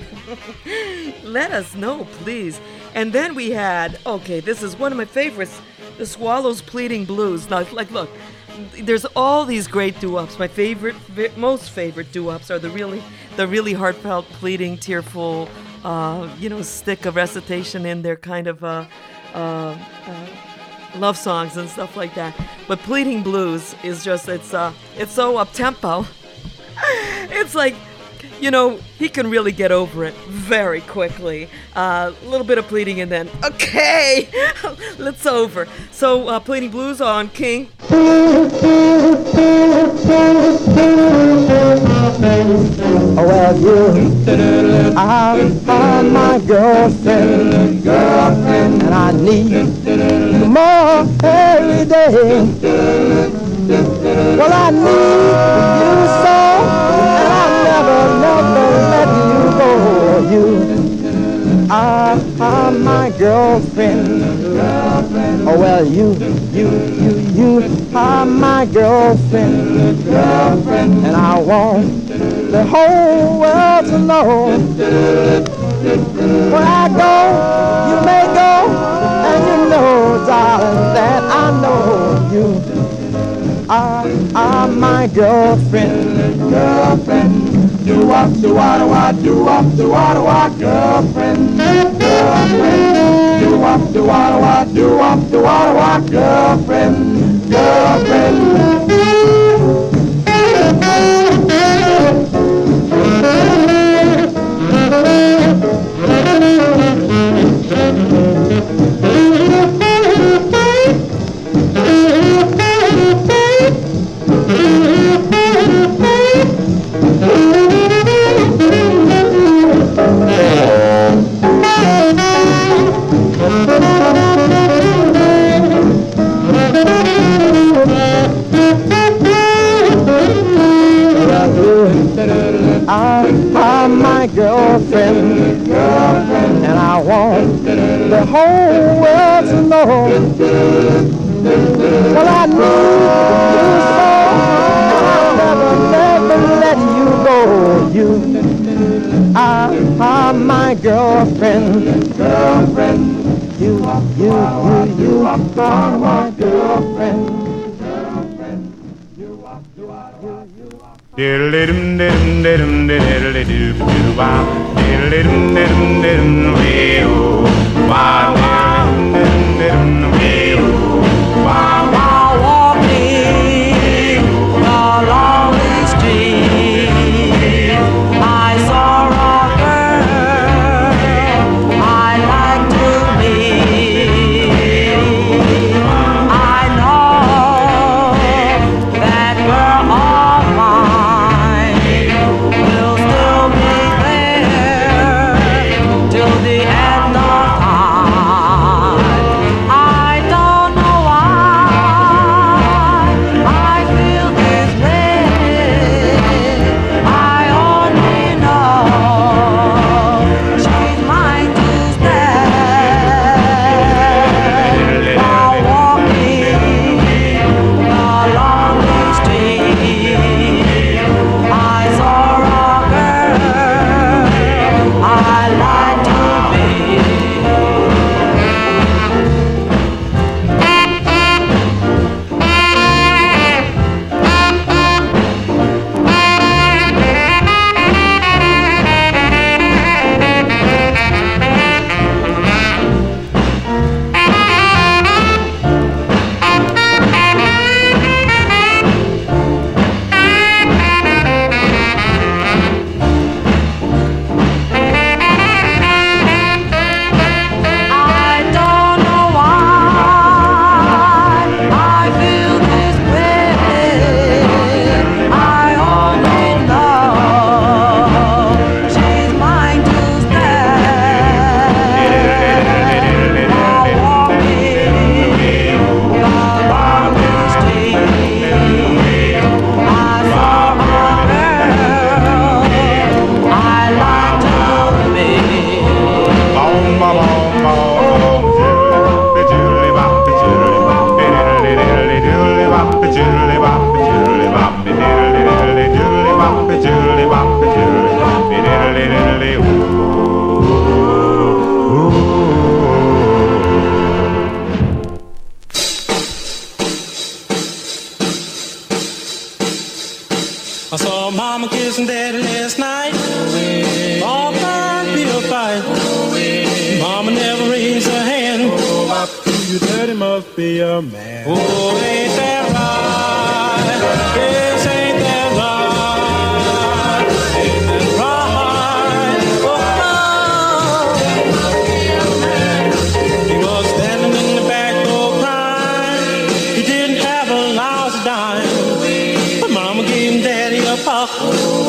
Let us know, please. And then we had, okay, this is one of my favorites, the Swallows Pleading Blues. Now, like, look, there's all these great doo-wops. My favorite, most favorite doo-wops are the really, the really heartfelt, pleading, tearful, uh, you know, stick a recitation in their kind of uh, uh, uh, love songs and stuff like that. But pleading blues is just, it's, uh, it's so up tempo. it's like you know, he can really get over it very quickly. Uh, A little bit of pleading and then, okay, let's over. So, uh, pleading blues on King. Oh, well, you I'm my girlfriend, girlfriend, and I need more every day. Well, I need you so, I'm my girlfriend, girlfriend. Oh, well, you, you, you, you, I'm my girlfriend, girlfriend, and I want the whole world to know. Where I go, you may go, and you know, darling, that I know you. I, I'm my girlfriend, girlfriend. Do up, do what, what, do up, do what, girlfriend, girlfriend. Do up, do what, what, do up, do what, girlfriend, girlfriend. Diddum, diddum, diddle-diddle-doo-doo-wah. Diddle-diddum, diddum, diddum, way-oh. Wah,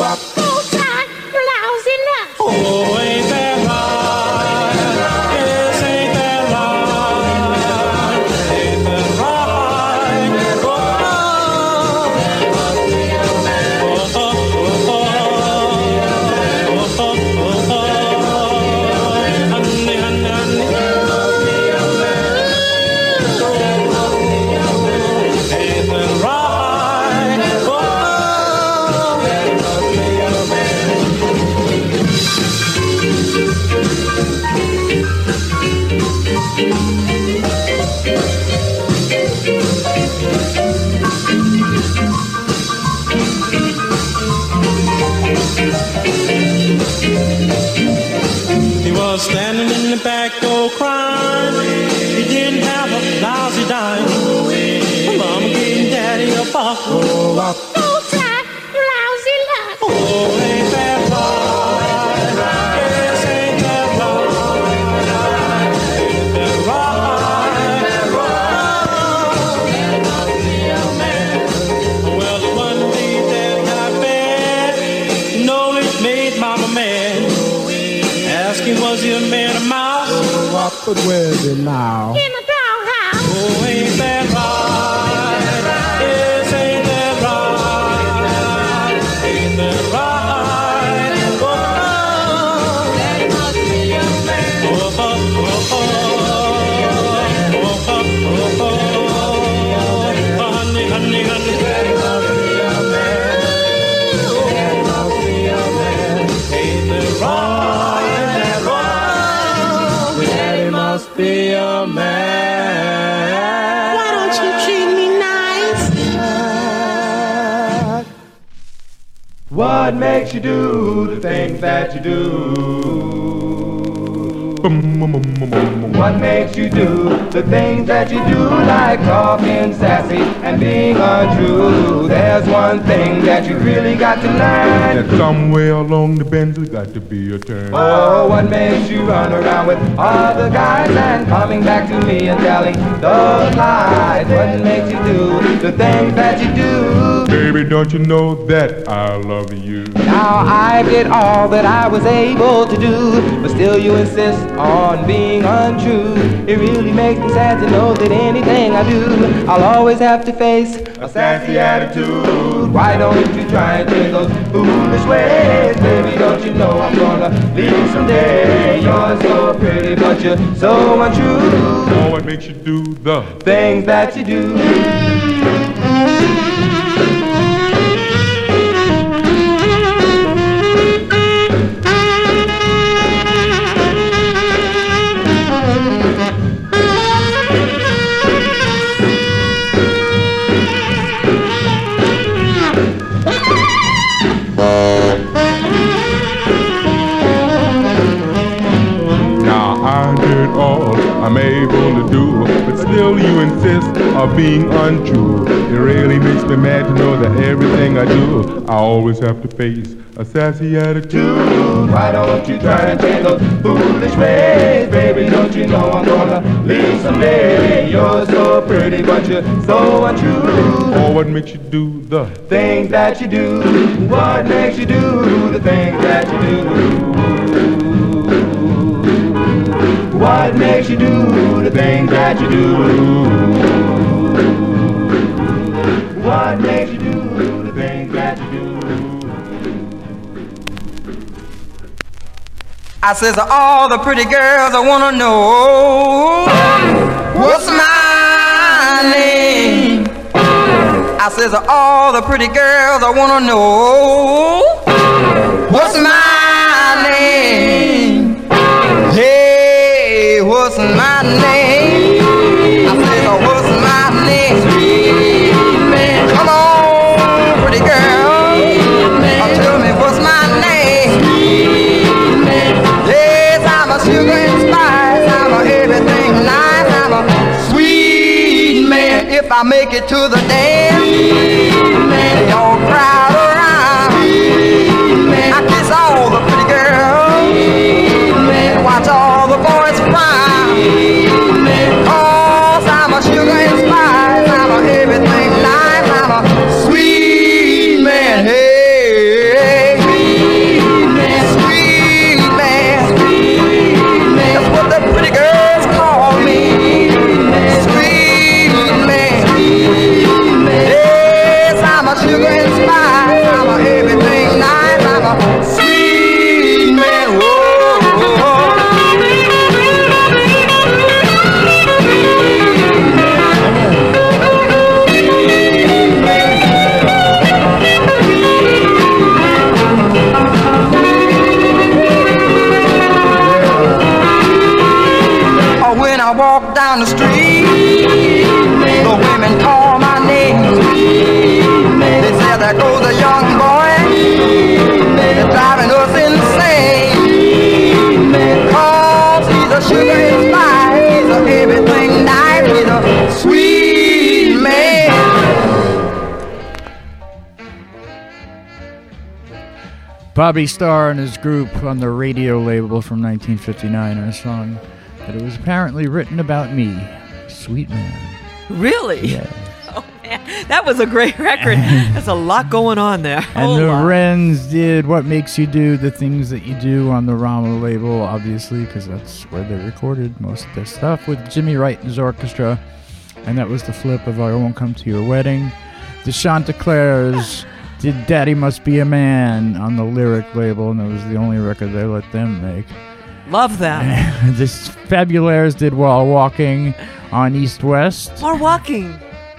Oh, ain't that bottle. Oh, ain't that right? Yes, ain't that right? Ain't that right? Well, the one day that got bad, you know it made Mama mad. Asking was he a man or mouse? But where's it now? Makes you do the things that you do? What makes you do the things that you do, like talking sassy and being untrue? There's one thing that you really got to learn. That somewhere along the bends there's got to be a turn. Oh, what makes you run around with other guys and coming back to me and telling those lies? What makes you do the things that you do? Baby, don't you know that I love you? Now I did all that I was able to do, but still you insist on being untrue. It really makes me sad to know that anything I do, I'll always have to face a sassy attitude. Why don't you try and change those foolish ways? Baby, don't you know I'm gonna leave someday? You're so pretty, but you're so untrue. Oh, what makes you do the Things that you do. Being untrue. It really makes me mad to know that everything I do, I always have to face a sassy attitude. Why don't you try and change those foolish ways? Baby, don't you know I'm gonna leave someday? You're so pretty, but you're so untrue. Oh, what makes you do the Things that you do, what makes you do the things that you do? What makes you do the things that you do? Makes you do the things that you do? I says, all the pretty girls I wanna know what's my name. I says, all the pretty girls I wanna know what's my I make it to the dance, Bobby Starr and his group on the radio label from 1959 and a song that it was apparently written about me. Sweet man. Really? Yeah. Oh man, that was a great record. There's a lot going on there. And Whole the lot. Wrens did What Makes You Do, the things that you do on the Rama label, obviously, because that's where they recorded most of their stuff with Jimmy Wright and his orchestra. And that was the flip of I Won't Come to Your Wedding. The Chanticleers did Daddy Must Be a Man on the lyric label, and it was the only record they let them make. Love them. this Fabulaires did While Walking on East West. More walking.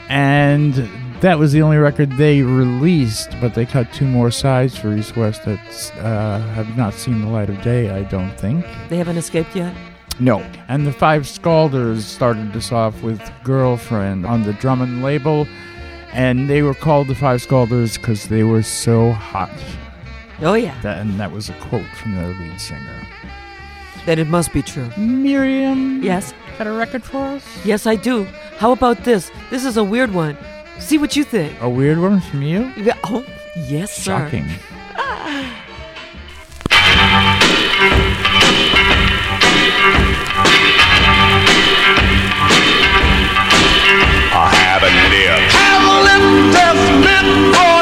And that was the only record they released, but they cut two more sides for East West that uh, have not seen the light of day, I don't think. They haven't escaped yet. No. And the Five Scalders started this off with Girlfriend on the Drummond label, and they were called the Five Scalders because they were so hot. Oh yeah. That, and that was a quote from their lead singer. Then it must be true. Miriam. Yes. Got a record for us? Yes, I do. How about this? This is a weird one. See what you think. A weird one from you? Yeah, Oh, yes, sir. Shocking. I have a lip that's meant for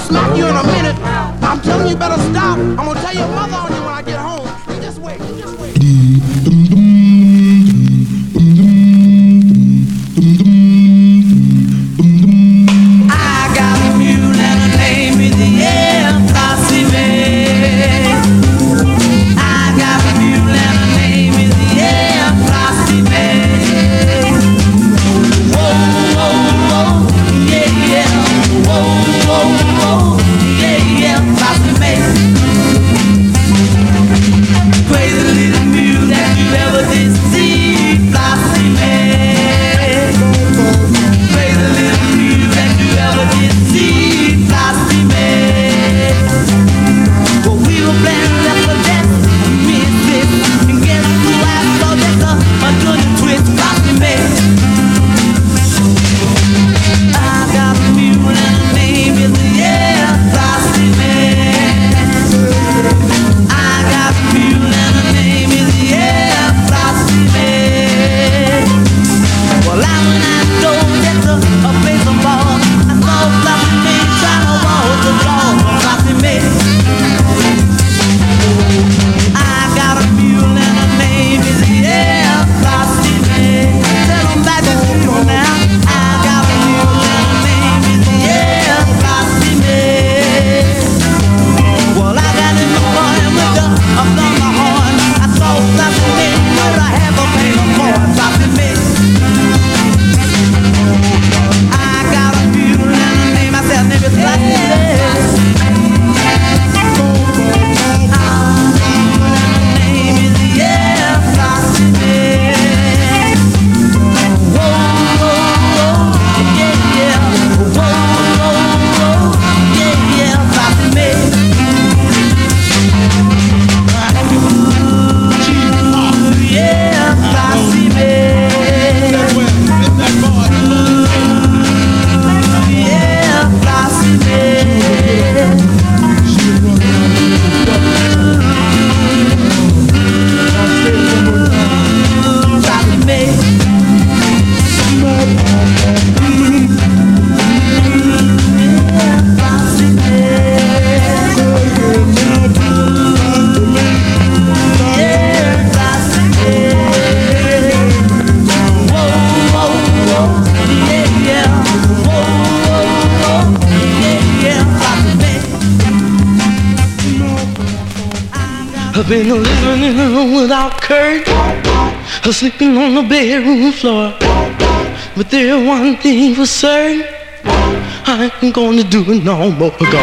smack you in a minute. I'm telling you, better stop. I'm gonna tell your mother. floor. But there's one thing for certain, I ain't gonna do it no more. Gonna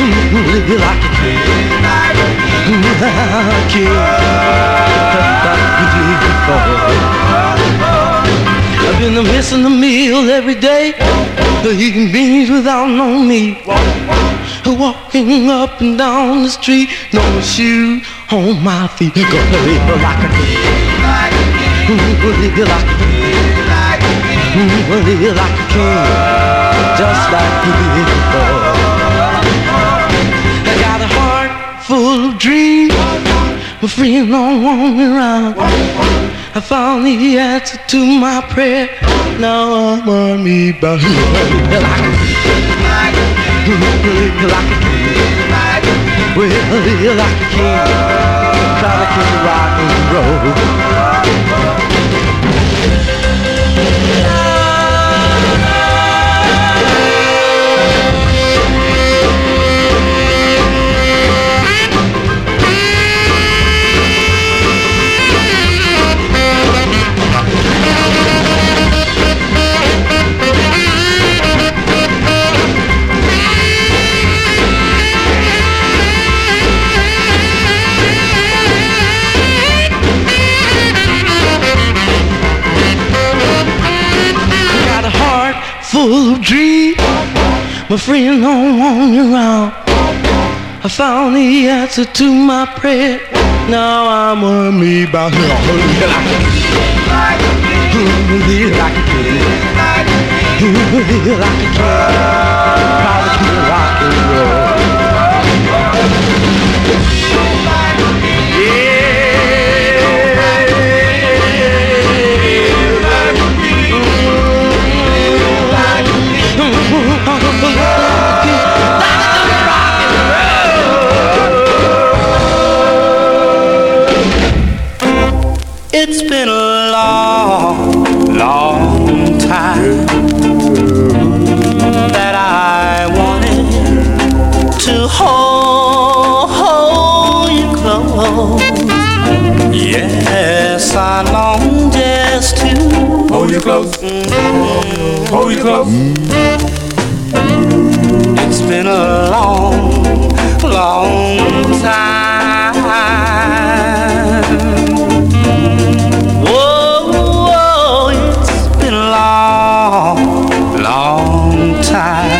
mm-hmm, live like a live mm-hmm, like a live like. I've been missing a meal every day, eating beans without no meat. Walking up and down the street, no shoes on my feet. Gonna live like a who live like you? Who live like a king? Just like. I got a heart full of dreams. We're free and around. I found the answer to my prayer. Now I'm on me by who will like a Who will like a king? Will live like a king? Try rock and roll. My friends don't want me around. I found the answer to my prayer. Now I'm on me about like a king. Like a king. Like a king. Proud to rock and roll. You close, mm-hmm. hold you close. Mm-hmm. It's been a long, long time. Whoa, whoa, it's been a long, long time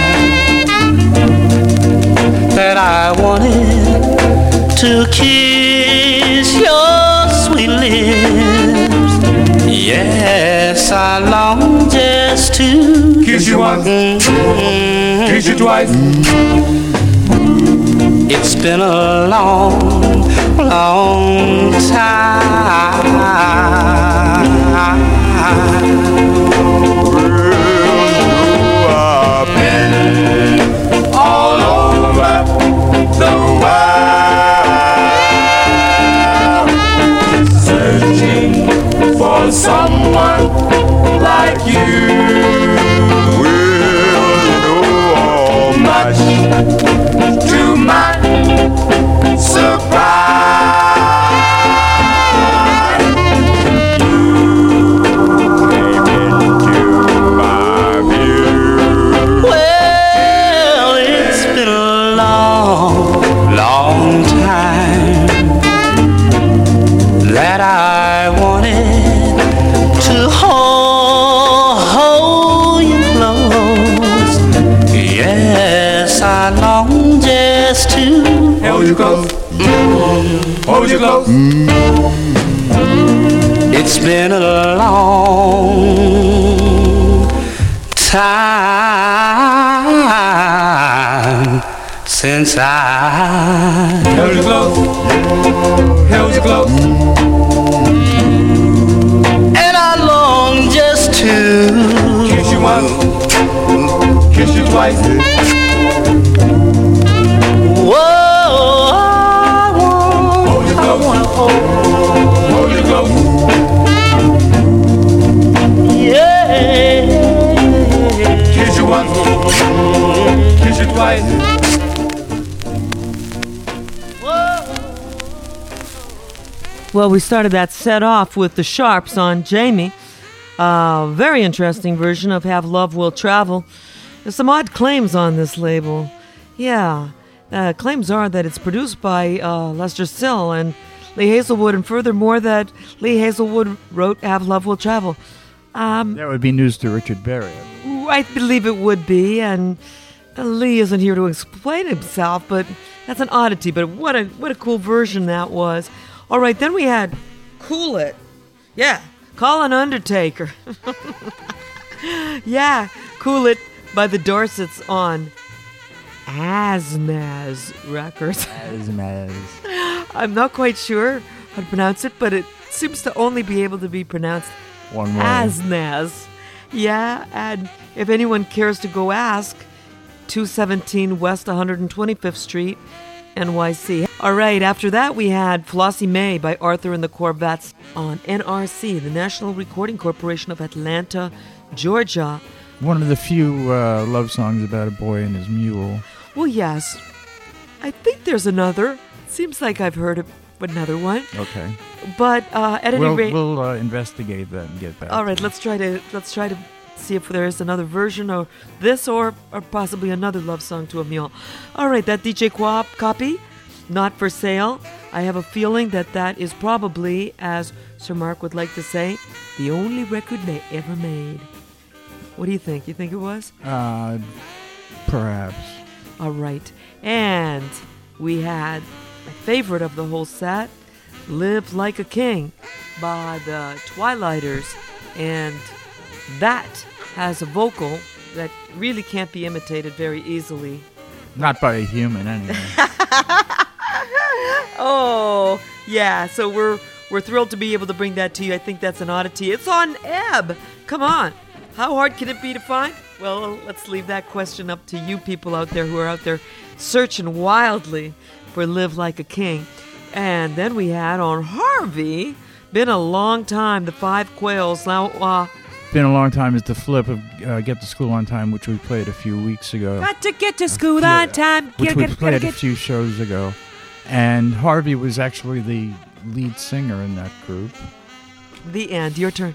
that I wanted to kiss to kiss you once, kiss you twice. It's been a long, long time. Hold. It's been a long time since I held you close, held you close, mm. and I long just to kiss you once, kiss you twice. Well, we started that set off with the Sharps on Jamie. Uh, very interesting version of Have Love Will Travel. There's some odd claims on this label. Yeah, uh, claims are that it's produced by uh, Lester Sill and Lee Hazlewood, and furthermore that Lee Hazlewood wrote Have Love Will Travel. Um, That would be news to Richard Berry. I believe it would be, and Lee isn't here to explain himself, but that's an oddity. But what a what a cool version that was. All right, then we had Cool It. Yeah, call an Undertaker. yeah, Cool It by the Dorsets on Asnaz Records. Asnaz. I'm not quite sure how to pronounce it, but it seems to only be able to be pronounced One way. Asnaz. Yeah, and if anyone cares to go ask, 217 West 125th Street, NYC. All right, after that we had Flossie May by Arthur and the Corvettes on NRC, the National Recording Corporation of Atlanta, Georgia. One of the few uh, love songs about a boy and his mule. Well, yes. I think there's another. Seems like I've heard of another one. Okay. But uh, at any we'll rate, we'll uh, investigate that and get back. all right. Let's try to let's try to see if there is another version of this or or possibly another love song to mule. All right, that DJ Quap copy, not for sale. I have a feeling that that is probably, as Sir Mark would like to say, the only record they ever made. What do you think? You think it was? Uh, perhaps. All right. And we had my favorite of the whole set, Live Like a King by the Twilighters. And that has a vocal that really can't be imitated very easily. Not by a human, anyway. Oh, yeah. So we're we're thrilled to be able to bring that to you. I think that's an oddity. It's on Ebb. Come on. How hard can it be to find? Well, let's leave that question up to you people out there who are out there searching wildly for Live Like a King. And then we had on Harvey, been a long time, the Five Quails. Now, uh, Been a long time is the flip of uh, Get to School on Time, which we played a few weeks ago. got to get to school on time. which Get, we get, played gotta a few shows ago. And Harvey was actually the lead singer in that group. The end. Your turn.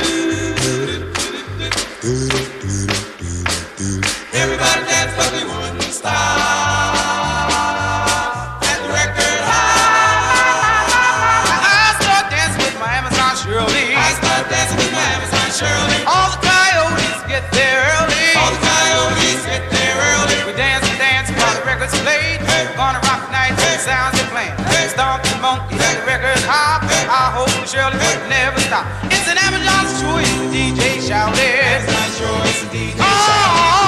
sounds they're playing. Stomp the monkey the record hop. I hope would never stop. It's an Amazon choice, the DJ shouted. The DJ All oh, of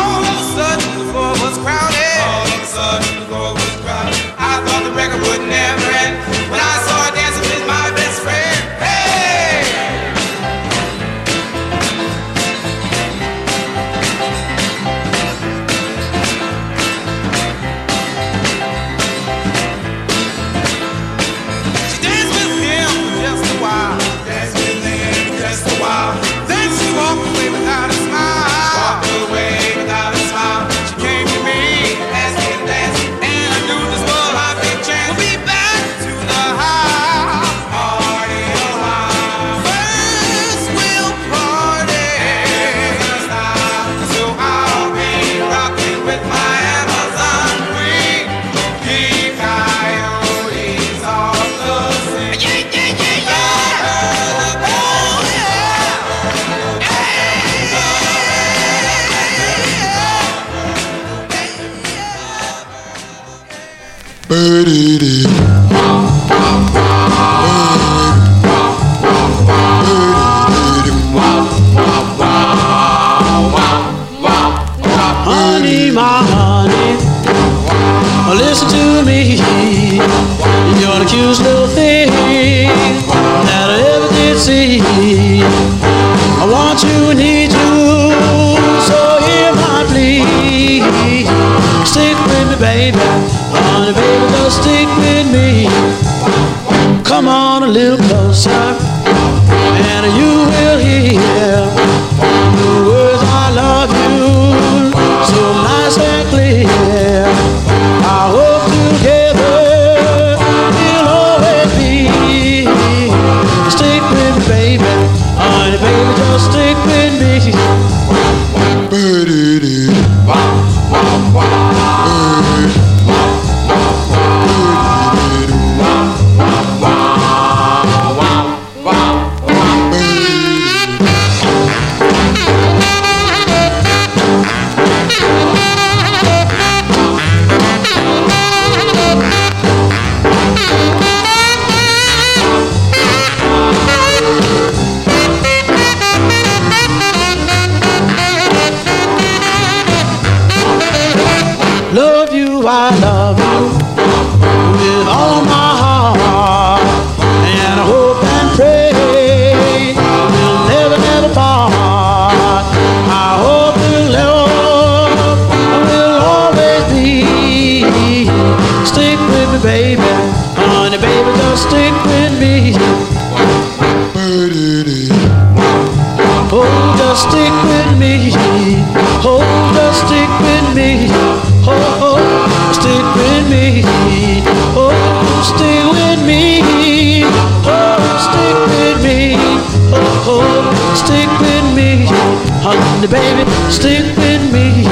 the baby, stick with me.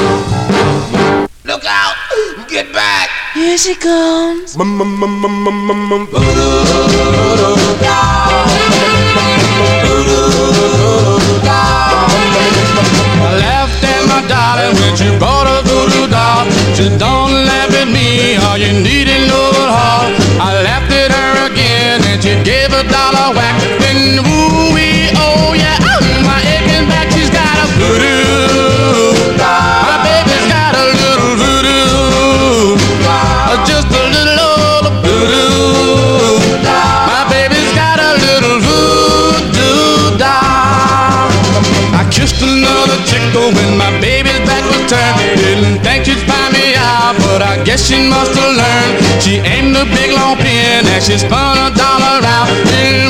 Look out! Get back! Here she comes. I left at my when bought a voodoo doll. Don't laugh at me, all you need is guess she must have learned. She aimed a big long pin and she spun a dollar out.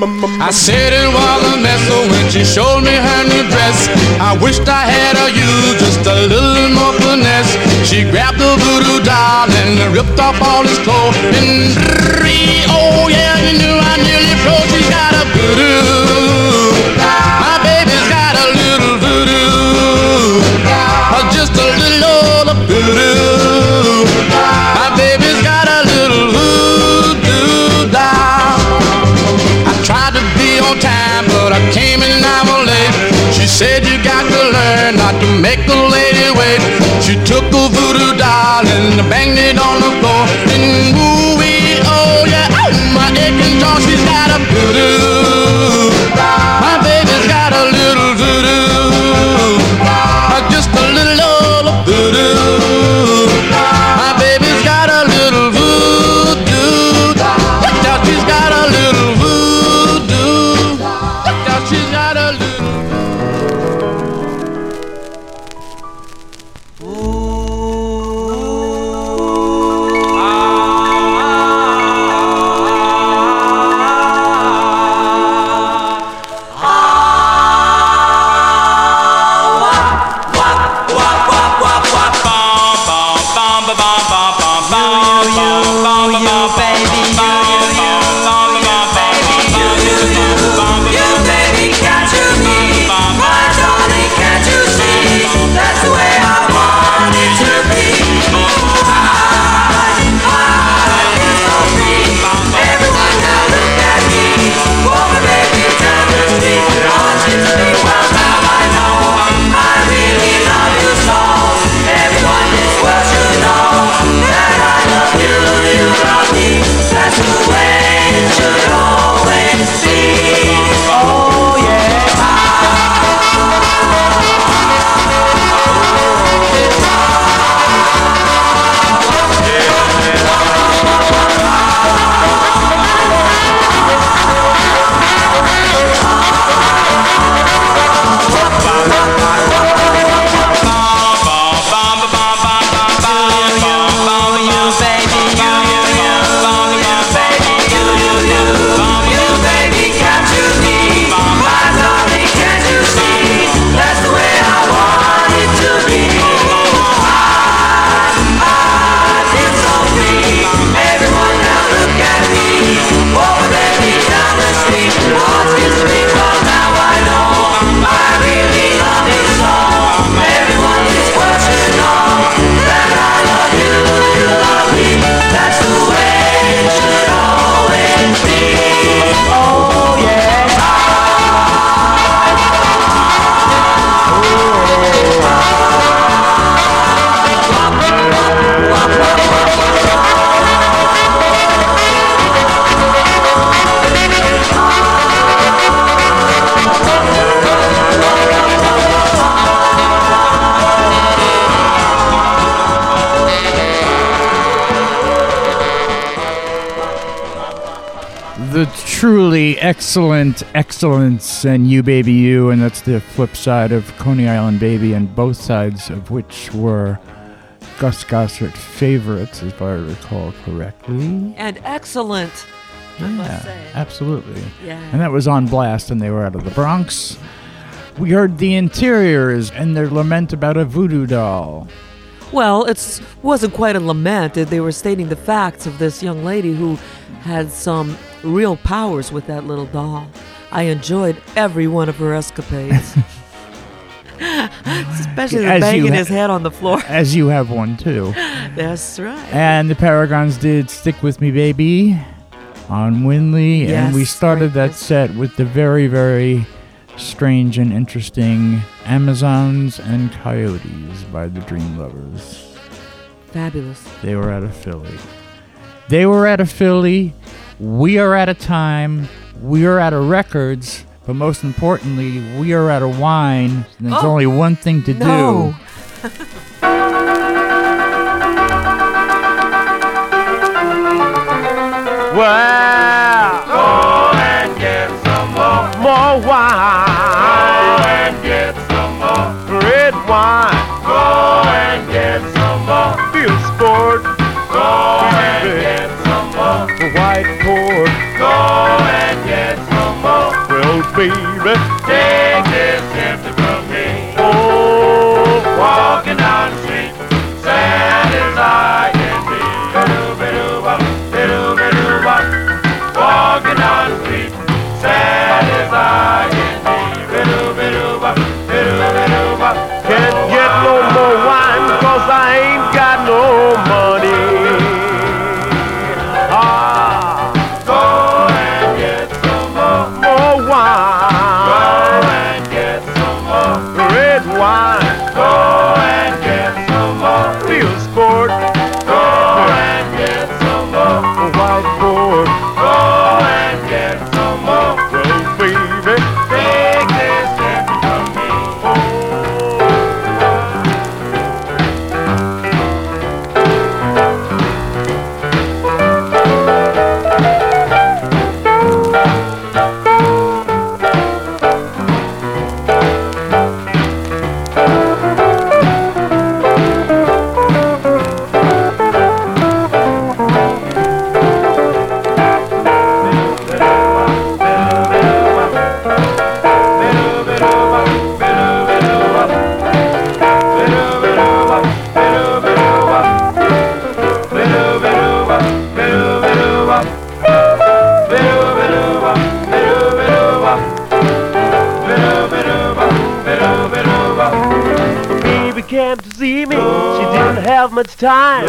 I said it was a mess, when she showed me her new dress, I wished I had a you just a little more finesse. She grabbed the voodoo doll and ripped off all his clothes. And oh yeah, you knew I nearly froze. She got a voodoo. Truly excellent Excellents and You Baby You, and that's the flip side of Coney Island Baby, and both sides of which were Gus Gossert's favorites, if I recall correctly. And excellent. I must Yeah, say. absolutely. Yeah. And that was on blast, and they were out of the Bronx. We heard the Interiors and their lament about a voodoo doll. Well, it wasn't quite a lament. They were stating the facts of this young lady who had some real powers with that little doll. I enjoyed every one of her escapades. Especially the banging ha- his head on the floor. As you have one too. That's right. And the Paragons did Stick With Me Baby on Winley. and we Yes, started that set with the very, very strange and interesting Amazons and Coyotes by the Dream Lovers. Fabulous. They were out of Philly. They were out of Philly. We are at a time. We are at a records. But most importantly, we are at a wine. And there's Oh, only one thing to no. do. Well, go and get some more, more wine. Go and get some more red wine. Baby, time.